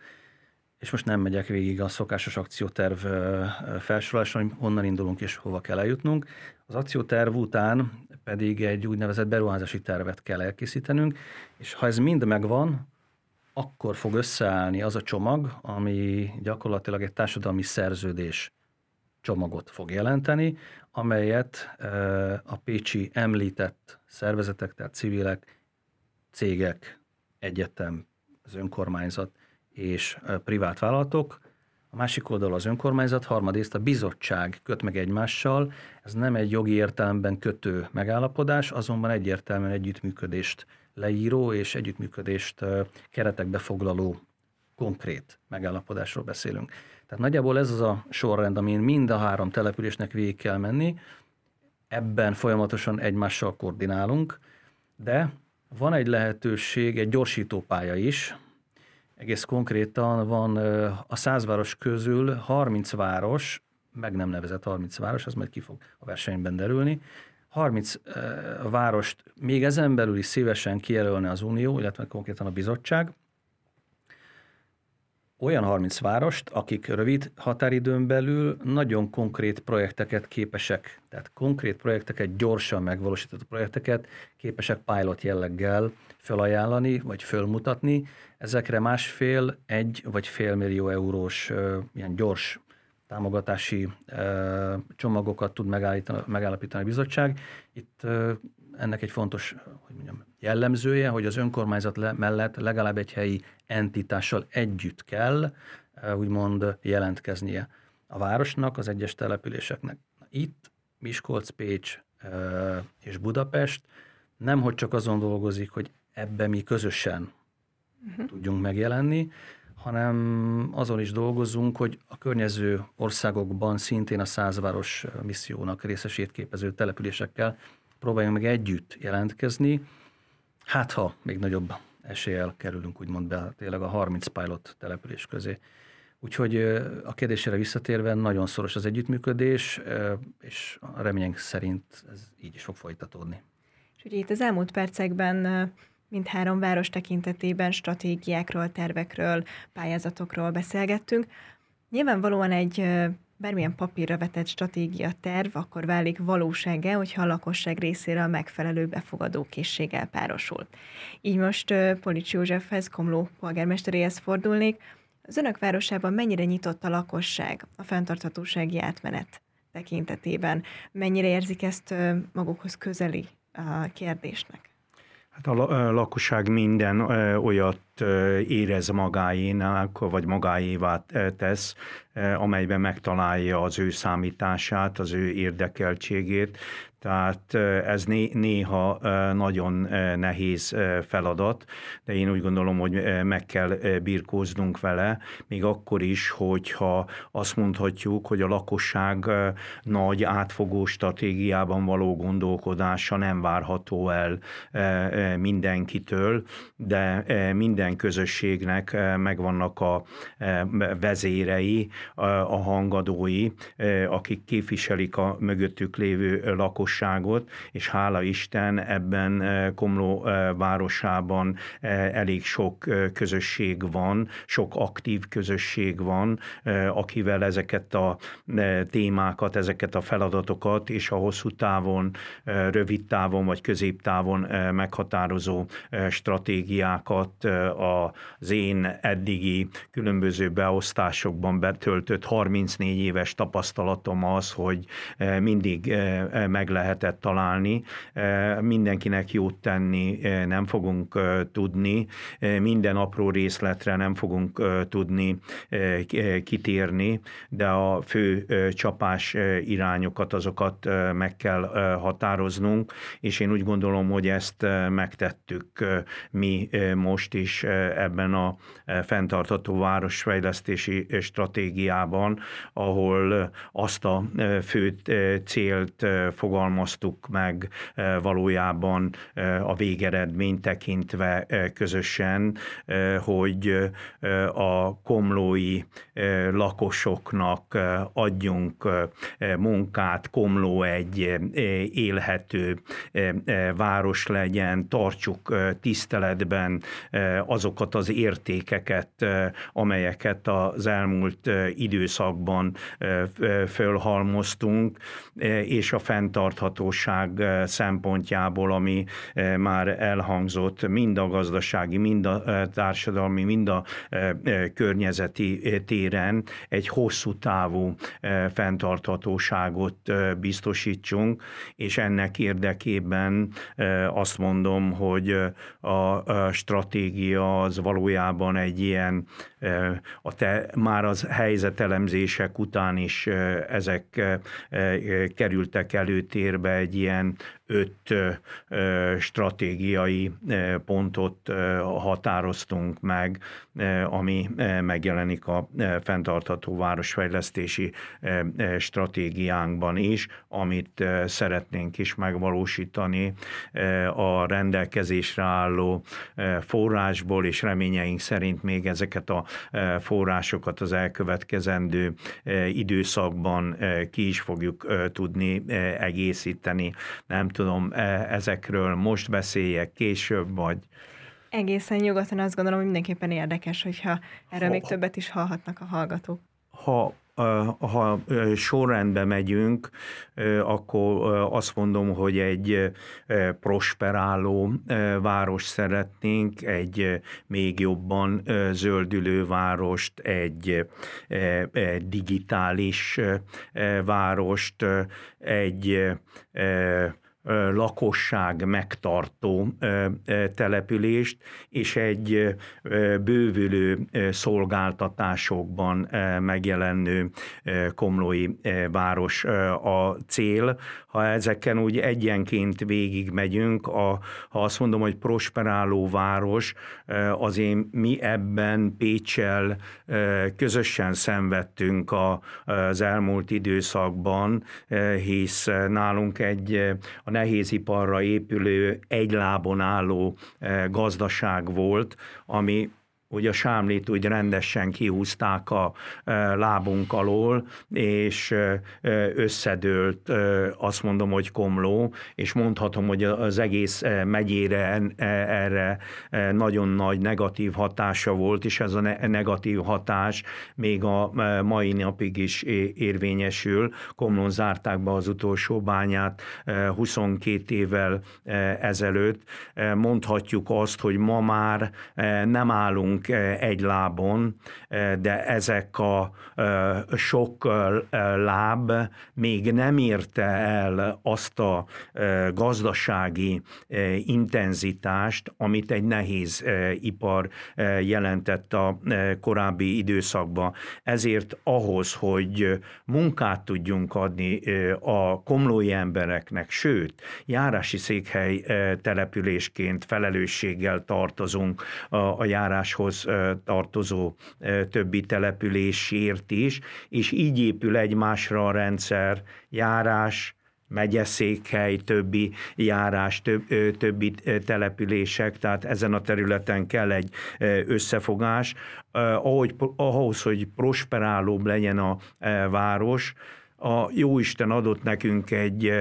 és most nem megyek végig a szokásos akcióterv felsoroláson, hogy honnan indulunk és hova kell eljutnunk. Az akcióterv után pedig egy úgynevezett beruházási tervet kell elkészítenünk, és ha ez mind megvan, akkor fog összeállni az a csomag, ami gyakorlatilag egy társadalmi szerződés csomagot fog jelenteni, amelyet a pécsi említett szervezetek, tehát civilek, cégek, egyetem, az önkormányzat és privát vállalatok, másik oldal az önkormányzat, harmadészt a bizottság köt meg egymással. Ez nem egy jogi értelemben kötő megállapodás, azonban egyértelműen együttműködést leíró és együttműködést keretekbe foglaló konkrét megállapodásról beszélünk. Tehát nagyjából ez az a sorrend, amin mind a három településnek végig kell menni, ebben folyamatosan egymással koordinálunk, de van egy lehetőség, egy gyorsítópálya is, egész konkrétan van a száz város közül 30 város, meg nem nevezett 30 város, az majd ki fog a versenyben derülni, 30 várost még ezen belül is szívesen kijelölne az Unió, illetve konkrétan a bizottság, olyan 30 várost, akik rövid határidőn belül nagyon konkrét projekteket képesek, tehát konkrét projekteket, gyorsan megvalósított projekteket képesek pilot jelleggel felajánlani, vagy fölmutatni. Ezekre másfél, egy vagy fél millió eurós ilyen gyors támogatási csomagokat tud megállapítani a bizottság. Itt ennek egy fontos hogy mondjam, jellemzője, hogy az önkormányzat mellett legalább egy helyi entitással együtt kell úgymond jelentkeznie a városnak, az egyes településeknek. Itt Miskolc, Pécs és Budapest nem hogy csak azon dolgozik, hogy ebbe mi közösen uh-huh. tudjunk megjelenni, hanem azon is dolgozunk, hogy a környező országokban szintén a százváros missziónak részesét képező településekkel próbáljunk meg együtt jelentkezni, hát ha még nagyobb eséllyel kerülünk úgymond be tényleg a 30 pilot település közé. Úgyhogy a kérdésére visszatérve nagyon szoros az együttműködés, és a reményünk szerint ez így is fog folytatódni. És ugye itt az elmúlt percekben mindhárom város tekintetében stratégiákról, tervekről, pályázatokról beszélgettünk. Nyilvánvalóan egy bármilyen papírra vetett stratégia terv akkor válik valósága, hogyha a lakosság részére a megfelelő befogadó készséggel párosul. Így most Polics Józsefhez, Komló polgármesteréhez fordulnék. Az önök városában mennyire nyitott a lakosság a fenntarthatósági átmenet tekintetében? Mennyire érzik ezt magukhoz közeli kérdésnek? Hát a lakosság minden olyat érez magáénál, vagy magáévá tesz, amelyben megtalálja az ő számítását, az ő érdekeltségét, tehát ez néha nagyon nehéz feladat, de én úgy gondolom, hogy meg kell birkóznunk vele, még akkor is, hogyha azt mondhatjuk, hogy a lakosság nagy átfogó stratégiában való gondolkodása nem várható el mindenkitől, de minden közösségnek megvannak a vezérei, a hangadói, akik képviselik a mögöttük lévő lakosságot, lakosságot, és hála Isten ebben Komló városában elég sok közösség van, sok aktív közösség van, akivel ezeket a témákat, ezeket a feladatokat és a hosszú távon, rövid távon vagy középtávon meghatározó stratégiákat az én eddigi különböző beosztásokban betöltött 34 éves tapasztalatom az, hogy mindig meg lehetett találni, mindenkinek jót tenni nem fogunk tudni, minden apró részletre nem fogunk tudni kitérni, de a fő csapás irányokat, azokat meg kell határoznunk, és én úgy gondolom, hogy ezt megtettük mi most is ebben a fenntartható városfejlesztési stratégiában, ahol azt a fő célt fogalmaztuk meg valójában a végeredményt tekintve közösen, hogy a komlói lakosoknak adjunk munkát, Komló egy élhető város legyen, tartsuk tiszteletben azokat az értékeket, amelyeket az elmúlt időszakban fölhalmoztunk, és a fenntarthatóság szempontjából, ami már elhangzott, mind a gazdasági, mind a társadalmi, mind a környezeti téren egy hosszú távú fenntarthatóságot biztosítsunk, és ennek érdekében azt mondom, hogy a stratégia az valójában egy ilyen, a te, már az helyzetelemzések után is ezek kerültek előtérbe egy ilyen öt stratégiai pontot határoztunk meg, ami megjelenik a fenntartható városfejlesztési stratégiánkban is, amit szeretnénk is megvalósítani a rendelkezésre álló forrásból, és reményeink szerint még ezeket a forrásokat az elkövetkezendő időszakban ki is fogjuk tudni egészíteni. Nem tudom, ezekről most beszéljek később, vagy... Egészen nyugodtan azt gondolom, hogy mindenképpen érdekes, hogyha erről ha, még többet is hallhatnak a hallgatók. Ha ha sorrendbe megyünk, akkor azt mondom, hogy egy prosperáló város szeretnénk, egy még jobban zöldülő várost, egy digitális várost, egy lakosság megtartó települést, és egy bővülő szolgáltatásokban megjelenő komlói város a cél. Ha ezeken úgy egyenként végig megyünk, ha azt mondom, hogy prosperáló város, azért mi ebben Pécsel közösen szenvedtünk az elmúlt időszakban, hisz nálunk egy a nehéziparra épülő, egy lábon álló eh, gazdaság volt, ami hogy a sámlét úgy rendesen kihúzták a lábunk alól, és összedőlt, azt mondom, hogy komló, és mondhatom, hogy az egész megyére erre nagyon nagy negatív hatása volt, és ez a negatív hatás még a mai napig is érvényesül. Komlón zárták be az utolsó bányát 22 évvel ezelőtt. Mondhatjuk azt, hogy ma már nem állunk állunk eh, egy lábon, eh, de ezek a eh, sok láb még nem érte el azt a gazdasági intenzitást, amit egy nehéz ipar jelentett a korábbi időszakban. Ezért ahhoz, hogy munkát tudjunk adni a komlói embereknek, sőt, járási székhely településként felelősséggel tartozunk a járáshoz, városhoz tartozó többi településért is, és így épül egymásra a rendszer, járás, megyeszékhely, többi járás, több, többi települések, tehát ezen a területen kell egy összefogás. Ahogy, ahhoz, hogy prosperálóbb legyen a város, a Jóisten adott nekünk egy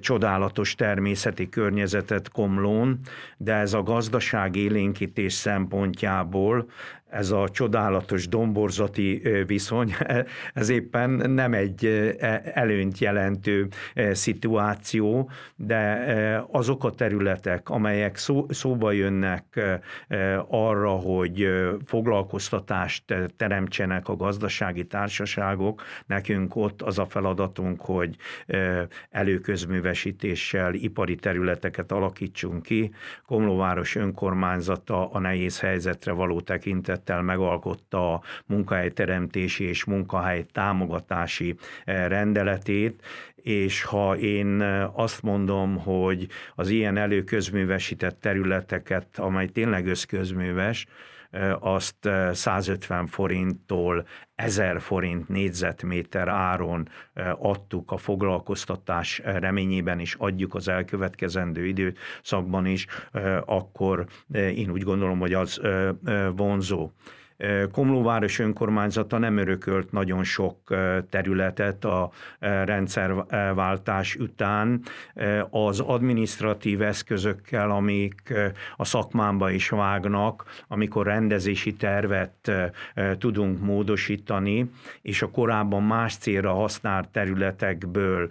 csodálatos természeti környezetet Komlón, de ez a gazdaság élénkítés szempontjából ez a csodálatos domborzati viszony, ez éppen nem egy e, előnyt jelentő szituáció, de azok a területek, amelyek szó, szóba jönnek arra, hogy foglalkoztatást teremtsenek a gazdasági társaságok, nekünk ott az a feladatunk, hogy előközművesítéssel ipari területeket alakítsunk ki. Komlóváros önkormányzata a nehéz helyzetre való tekintet tekintettel megalkotta a munkahelyteremtési és munkahely támogatási eh, rendeletét, és ha én eh, azt mondom, hogy az ilyen előközművesített területeket, amely tényleg összközműves, azt 150 forinttól 1000 forint négyzetméter áron adtuk a foglalkoztatás reményében, és adjuk az elkövetkezendő időszakban is, akkor én úgy gondolom, hogy az vonzó. Komlóváros önkormányzata nem örökölt nagyon sok területet a rendszerváltás után. Az administratív eszközökkel, amik a szakmámba is vágnak, amikor rendezési tervet tudunk módosítani, és a korábban más célra használt területekből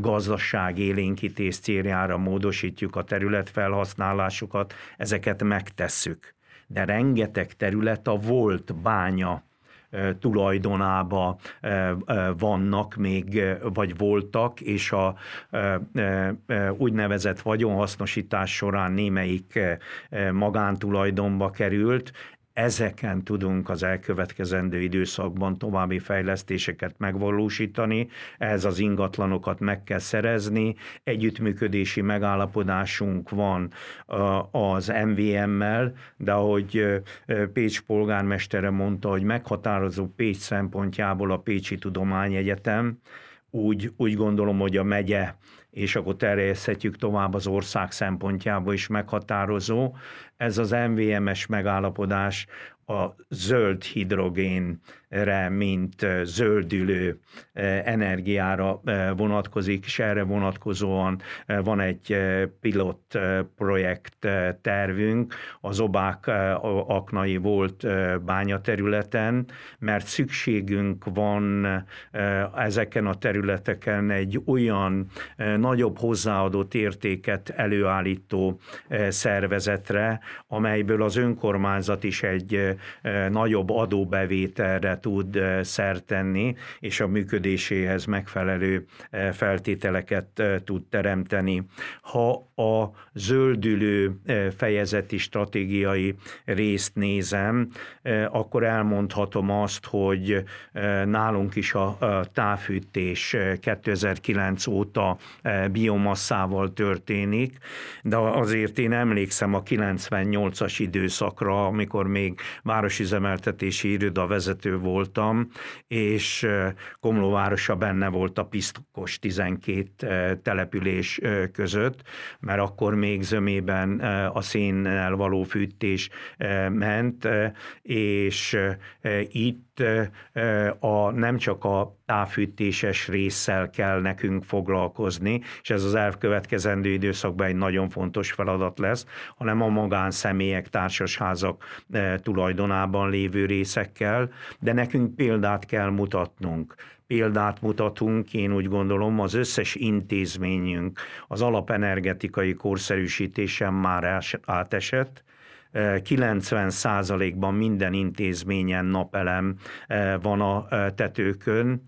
gazdaság élénkítés céljára módosítjuk a területfelhasználásukat, ezeket megtesszük de rengeteg terület a volt bánya tulajdonába vannak még, vagy voltak, és a úgynevezett vagyonhasznosítás során némelyik magántulajdonba került, ezeken tudunk az elkövetkezendő időszakban további fejlesztéseket megvalósítani, ehhez az ingatlanokat meg kell szerezni, együttműködési megállapodásunk van az MVM-mel, de ahogy Pécs polgármestere mondta, hogy meghatározó Pécs szempontjából a Pécsi Tudományegyetem, úgy, úgy gondolom, hogy a megye és akkor terjeszthetjük tovább az ország szempontjából is meghatározó. Ez az MVMS megállapodás a zöld hidrogén re, mint zöldülő energiára vonatkozik, és erre vonatkozóan van egy pilot projekt tervünk. Az Obák aknai volt bányaterületen, mert szükségünk van ezeken a területeken egy olyan nagyobb hozzáadott értéket előállító szervezetre, amelyből az önkormányzat is egy nagyobb adóbevételre tud szert tenni, és a működéséhez megfelelő feltételeket tud teremteni. Ha a zöldülő fejezeti stratégiai részt nézem, akkor elmondhatom azt, hogy nálunk is a távfűtés 2009 óta biomasszával történik, de azért én emlékszem a 98-as időszakra, amikor még városüzemeltetési iroda vezető volt, voltam, és Komlóvárosa benne volt a Piszkos 12 település között, mert akkor még zömében a szénnel való fűtés ment, és itt a, nem csak a távfűtéses résszel kell nekünk foglalkozni, és ez az elkövetkezendő időszakban egy nagyon fontos feladat lesz, hanem a magánszemélyek, társasházak tulajdonában lévő részekkel, de nekünk példát kell mutatnunk. Példát mutatunk, én úgy gondolom, az összes intézményünk az alapenergetikai korszerűsítésen már átesett, 90 százalékban minden intézményen napelem van a tetőkön,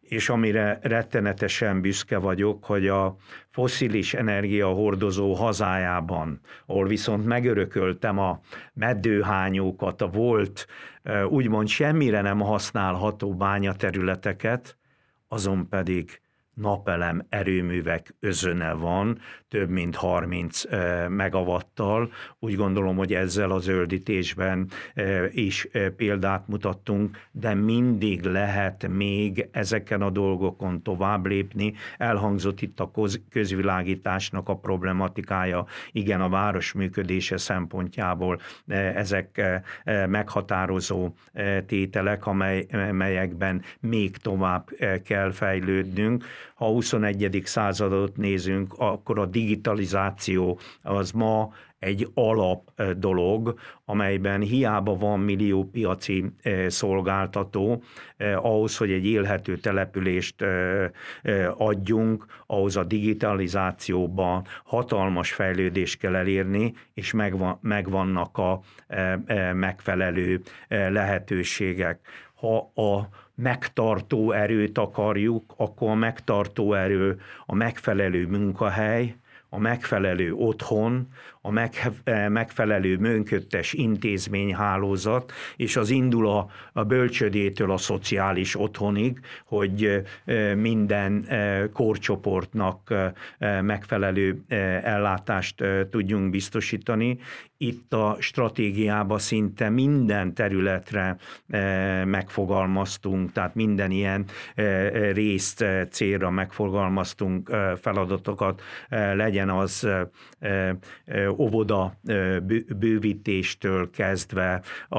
és amire rettenetesen büszke vagyok, hogy a foszilis energia hordozó hazájában, ahol viszont megörököltem a meddőhányókat, a volt úgymond semmire nem használható bányaterületeket, azon pedig napelem erőművek özöne van, több mint 30 megavattal. Úgy gondolom, hogy ezzel a zöldítésben is példát mutattunk, de mindig lehet még ezeken a dolgokon tovább lépni. Elhangzott itt a közvilágításnak a problematikája, igen, a város működése szempontjából ezek meghatározó tételek, amely, amelyekben még tovább kell fejlődnünk. Ha a 21. századot nézünk, akkor a digitalizáció az ma egy alap dolog, amelyben hiába van millió piaci szolgáltató, ahhoz, hogy egy élhető települést adjunk, ahhoz a digitalizációban hatalmas fejlődést kell elérni, és megvan, megvannak a megfelelő lehetőségek. Ha a megtartó erőt akarjuk, akkor a megtartó erő a megfelelő munkahely, a megfelelő otthon, a megfelelő mönköttes intézményhálózat, és az indul a, a bölcsödétől a szociális otthonig, hogy minden korcsoportnak megfelelő ellátást tudjunk biztosítani. Itt a stratégiába szinte minden területre megfogalmaztunk, tehát minden ilyen részt, célra megfogalmaztunk feladatokat, legyen az óvoda bővítéstől kezdve a,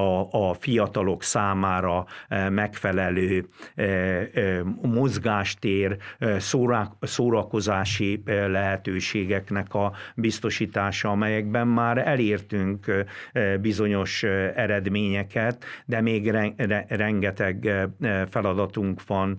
a fiatalok számára megfelelő mozgástér, szórakozási lehetőségeknek a biztosítása, amelyekben már elértünk bizonyos eredményeket, de még rengeteg feladatunk van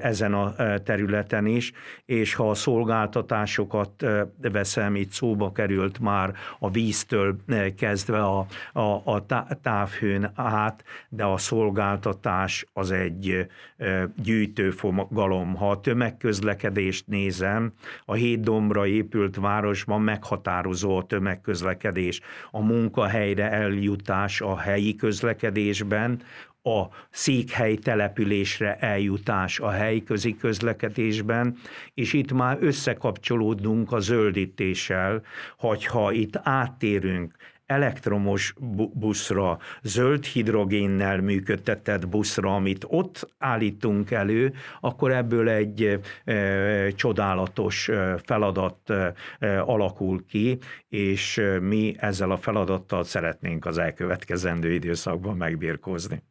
ezen a területen is, és ha a szolgáltatásokat veszem, itt szóba került már a víztől eh, kezdve a, a, a távhőn át, de a szolgáltatás az egy eh, gyűjtőfogalom. Ha a tömegközlekedést nézem, a hét dombra épült városban meghatározó a tömegközlekedés. A munkahelyre eljutás a helyi közlekedésben, a székhely településre eljutás a helyközi közlekedésben, és itt már összekapcsolódunk a zöldítéssel, hogyha itt áttérünk elektromos buszra, zöld hidrogénnel működtetett buszra, amit ott állítunk elő, akkor ebből egy e, csodálatos feladat e, alakul ki, és mi ezzel a feladattal szeretnénk az elkövetkezendő időszakban megbírkozni.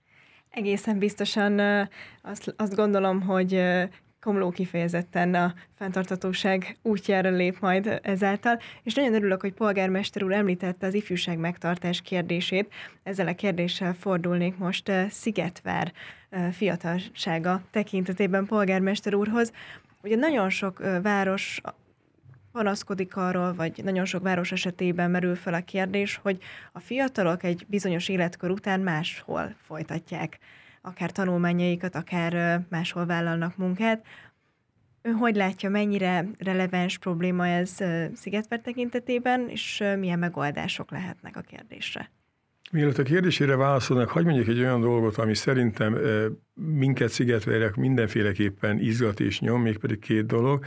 Egészen biztosan azt, azt gondolom, hogy Komló kifejezetten a fenntartatóság útjára lép majd ezáltal, és nagyon örülök, hogy polgármester úr említette az ifjúság megtartás kérdését. Ezzel a kérdéssel fordulnék most Szigetvár fiatalsága tekintetében polgármester úrhoz. Ugye nagyon sok város panaszkodik arról, vagy nagyon sok város esetében merül fel a kérdés, hogy a fiatalok egy bizonyos életkor után máshol folytatják akár tanulmányaikat, akár máshol vállalnak munkát. Ön hogy látja, mennyire releváns probléma ez Szigetvár tekintetében, és milyen megoldások lehetnek a kérdésre? Mielőtt a kérdésére válaszolnak, hagyd mondjak egy olyan dolgot, ami szerintem minket szigetvérek mindenféleképpen izgat és nyom, mégpedig két dolog,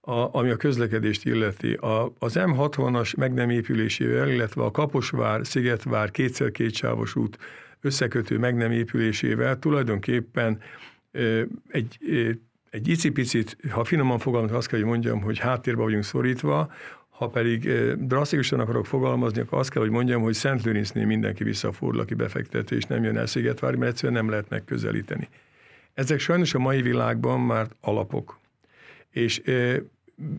a, ami a közlekedést illeti. A, az M60-as meg nem épülésével, illetve a Kaposvár, Szigetvár kétszer kétsávos út összekötő meg nem épülésével tulajdonképpen egy, egy icipicit, ha finoman fogalmazom, azt kell, hogy mondjam, hogy háttérbe vagyunk szorítva, ha pedig drasztikusan akarok fogalmazni, akkor azt kell, hogy mondjam, hogy Szent Lőrincnél mindenki visszafordul, aki befektető, és nem jön el Szigetvárni, mert egyszerűen nem lehet megközelíteni. Ezek sajnos a mai világban már alapok. És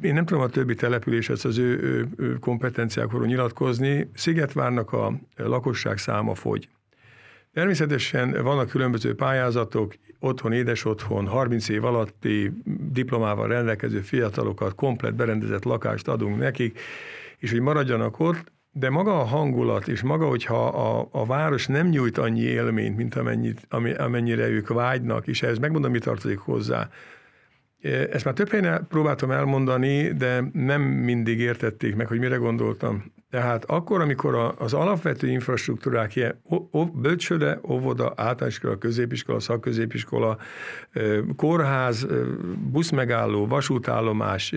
én nem tudom a többi településhez az ő, ő kompetenciákról nyilatkozni. Szigetvárnak a lakosság száma fogy. Természetesen vannak különböző pályázatok, otthon, édes otthon, 30 év alatti diplomával rendelkező fiatalokat, komplet berendezett lakást adunk nekik, és hogy maradjanak ott, de maga a hangulat, és maga, hogyha a, a város nem nyújt annyi élményt, mint amennyit, amennyire ők vágynak, és ehhez megmondom, mi tartozik hozzá. Ezt már több helyen próbáltam elmondani, de nem mindig értették meg, hogy mire gondoltam. Tehát akkor, amikor az alapvető infrastruktúrák, ilyen bölcsőde, óvoda, általánoskola, középiskola, szakközépiskola, kórház, buszmegálló, vasútállomás,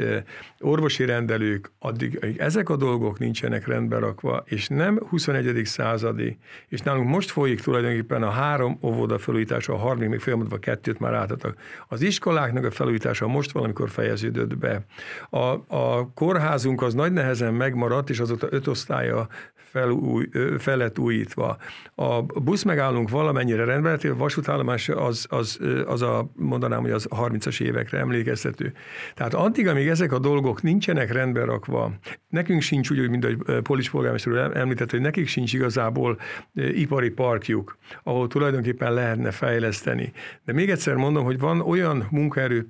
orvosi rendelők, addig, ezek a dolgok nincsenek rendbe rakva, és nem 21. századi, és nálunk most folyik tulajdonképpen a három óvoda felújítása, a harmadik még folyamatban kettőt már átadtak. Az iskoláknak a felújítása most valamikor fejeződött be. A, a kórházunk az nagy nehezen megmaradt, és azóta öt osztálya felúj, fel lett újítva. A busz megállunk valamennyire rendben, a vasútállomás az, az, az a, mondanám, hogy az 30-as évekre emlékeztető. Tehát addig, amíg ezek a dolgok nincsenek rendben rakva, nekünk sincs úgy, mint ahogy Polis polgármester említett, hogy nekik sincs igazából ipari parkjuk, ahol tulajdonképpen lehetne fejleszteni. De még egyszer mondom, hogy van olyan munkaerő,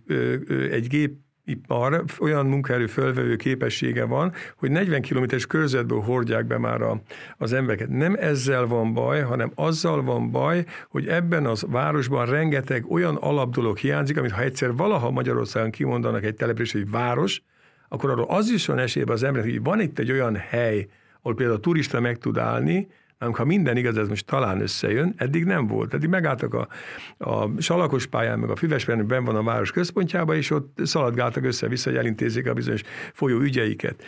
egy gép ipar olyan munkaerő fölvevő képessége van, hogy 40 kilométeres körzetből hordják be már a, az embereket. Nem ezzel van baj, hanem azzal van baj, hogy ebben az városban rengeteg olyan alapdolog hiányzik, amit ha egyszer valaha Magyarországon kimondanak egy település, egy város, akkor arról az is van esélyben az emberek, hogy van itt egy olyan hely, ahol például a turista meg tud állni, hanem ha minden igaz, ez most talán összejön, eddig nem volt. Eddig megálltak a, a salakos pályán, meg a füves ben van a város központjába, és ott szaladgáltak össze-vissza, hogy elintézzék a bizonyos folyó ügyeiket.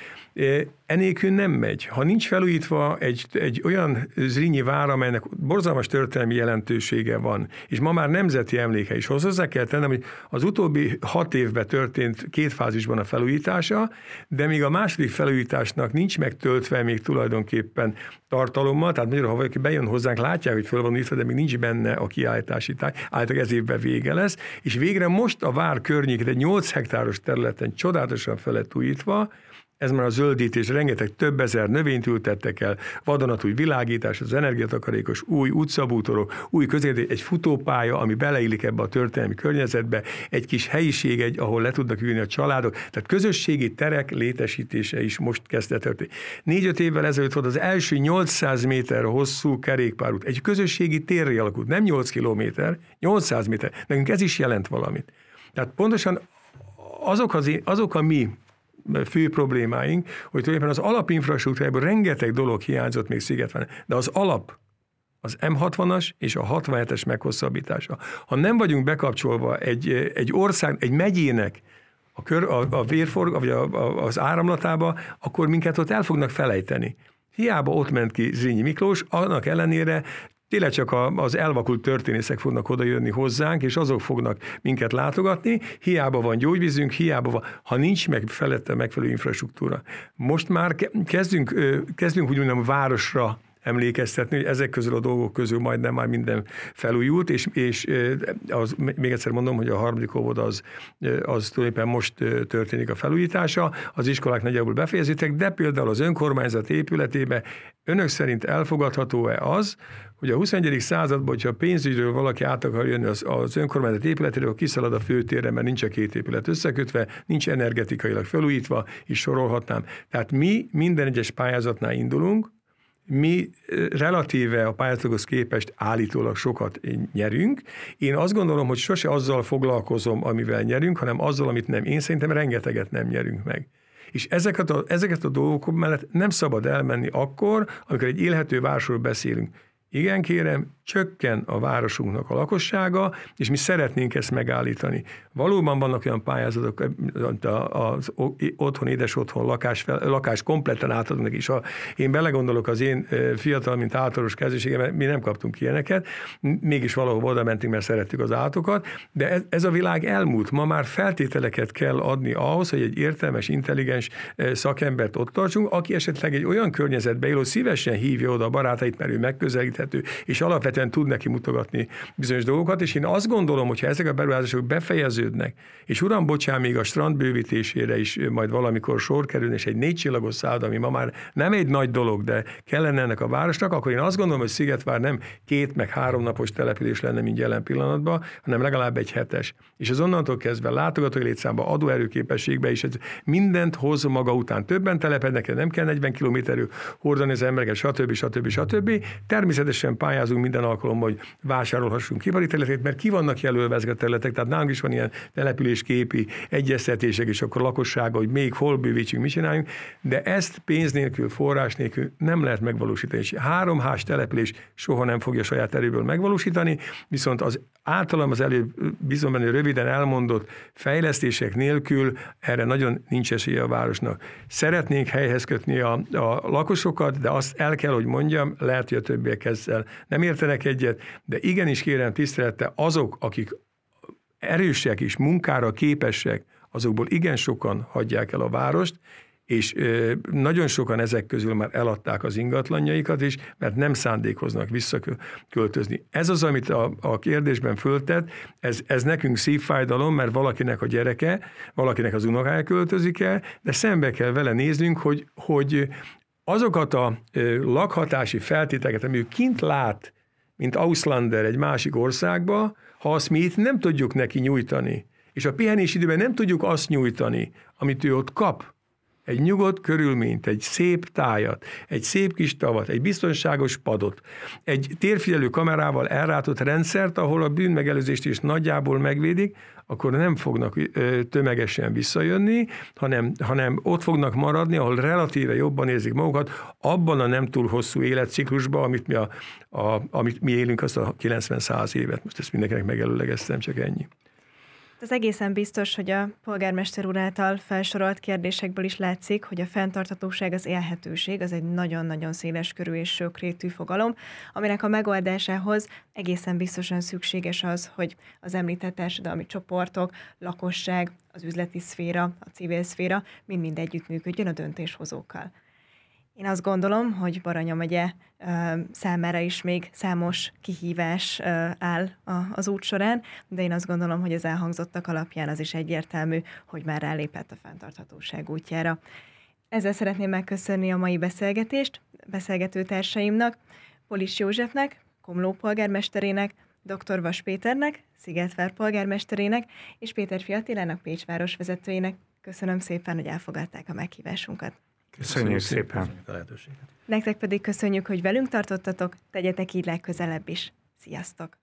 Enélkül nem megy. Ha nincs felújítva egy, egy olyan Zrínyi vár, amelynek borzalmas történelmi jelentősége van, és ma már nemzeti emléke is, hozzá kell tennem, hogy az utóbbi hat évben történt két fázisban a felújítása, de még a második felújításnak nincs megtöltve még tulajdonképpen tartalommal, tehát magyarul, ha valaki bejön hozzánk, látják, hogy föl van írva, de még nincs benne a kiállítási táj, általában ez évben vége lesz, és végre most a vár környékét egy 8 hektáros területen csodálatosan fel újítva, ez már a zöldítés, rengeteg több ezer növényt ültettek el, vadonatúj világítás, az energiatakarékos új utcabútorok, új közérdés, egy futópálya, ami beleillik ebbe a történelmi környezetbe, egy kis helyiség, egy, ahol le tudnak ülni a családok, tehát közösségi terek létesítése is most kezdett történni. Négy-öt évvel ezelőtt volt az első 800 méter hosszú kerékpárút, egy közösségi térre alakult, nem 8 kilométer, 800 méter. Nekünk ez is jelent valamit. Tehát pontosan azok, az, azok a mi fő problémáink, hogy tulajdonképpen az alapinfrastruktúrából rengeteg dolog hiányzott még Szigetváron, de az alap, az M60-as és a 67-es meghosszabbítása. Ha nem vagyunk bekapcsolva egy, egy ország, egy megyének a, kör, a, a vérforg, vagy a, a, az áramlatába, akkor minket ott el fognak felejteni. Hiába ott ment ki Zrínyi Miklós, annak ellenére Tényleg csak az elvakult történészek fognak odajönni hozzánk, és azok fognak minket látogatni, hiába van gyógyvízünk, hiába van, ha nincs meg felette megfelelő infrastruktúra. Most már kezdünk, kezdünk úgy mondom városra emlékeztetni, hogy ezek közül a dolgok közül majdnem már minden felújult, és, és az, még egyszer mondom, hogy a harmadik óvoda az, az tulajdonképpen most történik a felújítása, az iskolák nagyjából befejezitek, de például az önkormányzat épületébe önök szerint elfogadható-e az, hogy a 21. században, hogyha pénzügyről valaki át akar jönni az, az önkormányzat épületéről, kiszalad a főtérre, mert nincs a két épület összekötve, nincs energetikailag felújítva, és sorolhatnám. Tehát mi minden egyes pályázatnál indulunk, mi relatíve a pályázatokhoz képest állítólag sokat nyerünk. Én azt gondolom, hogy sose azzal foglalkozom, amivel nyerünk, hanem azzal, amit nem. Én szerintem rengeteget nem nyerünk meg. És ezeket a, ezeket a dolgok mellett nem szabad elmenni akkor, amikor egy élhető városról beszélünk. Igen, kérem, csökken a városunknak a lakossága, és mi szeretnénk ezt megállítani. Valóban vannak olyan pályázatok, az otthon, édes otthon, lakás, lakás kompletten átadnak is. Ha én belegondolok az én fiatal, mint általános kezdőségem, mi nem kaptunk ilyeneket, mégis valahol oda mentünk, mert szerettük az állatokat, de ez, ez a világ elmúlt. Ma már feltételeket kell adni ahhoz, hogy egy értelmes, intelligens szakembert ott tartsunk, aki esetleg egy olyan környezetbe élő, szívesen hívja oda a barátait, mert ő megközelíthető, és alapvetően alapvetően tud neki mutogatni bizonyos dolgokat, és én azt gondolom, hogy ha ezek a beruházások befejeződnek, és uram, bocsán, még a strand bővítésére is majd valamikor sor kerül, és egy négy csillagos szálloda, ami ma már nem egy nagy dolog, de kellene ennek a városnak, akkor én azt gondolom, hogy Szigetvár nem két meg három napos település lenne, mint jelen pillanatban, hanem legalább egy hetes. És az onnantól kezdve látogatói létszámba, adóerőképességbe is ez mindent hoz maga után. Többen telepednek, nem kell 40 kilométerű hordani az embereket, stb. stb. stb. Természetesen pályázunk minden alkalommal, hogy vásárolhassunk ipari területét, mert ki vannak jelölve ezek a területek, tehát nálunk is van ilyen településképi egyeztetések, és akkor lakossága, hogy még hol bővítsünk, mit csináljunk, de ezt pénz nélkül, forrás nélkül nem lehet megvalósítani. És három hás település soha nem fogja saját erőből megvalósítani, viszont az általam az előbb bizony röviden elmondott fejlesztések nélkül erre nagyon nincs esélye a városnak. Szeretnénk helyhez kötni a, a lakosokat, de azt el kell, hogy mondjam, lehet, hogy a többiek ezzel nem értenek egyet, de igenis kérem tisztelete azok, akik erősek és munkára képesek, azokból igen sokan hagyják el a várost, és nagyon sokan ezek közül már eladták az ingatlanjaikat is, mert nem szándékoznak visszaköltözni. Ez az, amit a, a kérdésben föltett, ez, ez nekünk szívfájdalom, mert valakinek a gyereke, valakinek az unokája költözik el, de szembe kell vele néznünk, hogy, hogy azokat a lakhatási feltételeket, ami kint lát, mint Auslander egy másik országba, ha azt mi itt nem tudjuk neki nyújtani, és a pihenés időben nem tudjuk azt nyújtani, amit ő ott kap, egy nyugodt körülményt, egy szép tájat, egy szép kis tavat, egy biztonságos padot, egy térfigyelő kamerával elrátott rendszert, ahol a bűnmegelőzést is nagyjából megvédik, akkor nem fognak tömegesen visszajönni, hanem, hanem ott fognak maradni, ahol relatíve jobban érzik magukat, abban a nem túl hosszú életciklusban, amit mi, a, a, amit mi élünk azt a 90-100 évet. Most ezt mindenkinek megelőlegeztem, csak ennyi. Az egészen biztos, hogy a polgármester úr által felsorolt kérdésekből is látszik, hogy a fenntarthatóság, az élhetőség, az egy nagyon-nagyon széles körű és sokrétű fogalom, aminek a megoldásához egészen biztosan szükséges az, hogy az említett társadalmi csoportok, lakosság, az üzleti szféra, a civil szféra mind-mind együttműködjön a döntéshozókkal. Én azt gondolom, hogy Baranya megye számára is még számos kihívás áll az út során, de én azt gondolom, hogy az elhangzottak alapján az is egyértelmű, hogy már rálépett a fenntarthatóság útjára. Ezzel szeretném megköszönni a mai beszélgetést beszélgető társaimnak, Polis Józsefnek, Komló polgármesterének, dr. Vas Péternek, Szigetvár polgármesterének és Péter Fiatilának Pécs városvezetőjének. Köszönöm szépen, hogy elfogadták a meghívásunkat. Köszönjük, Köszönjük szépen. Köszönjük a lehetőséget. Nektek pedig köszönjük, hogy velünk tartottatok, tegyetek így legközelebb is. Sziasztok!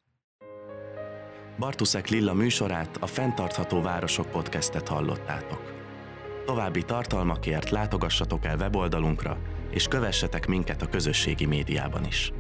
Bartuszek Lilla műsorát, a Fentartható Városok podcastet hallottátok. További tartalmakért látogassatok el weboldalunkra, és kövessetek minket a közösségi médiában is.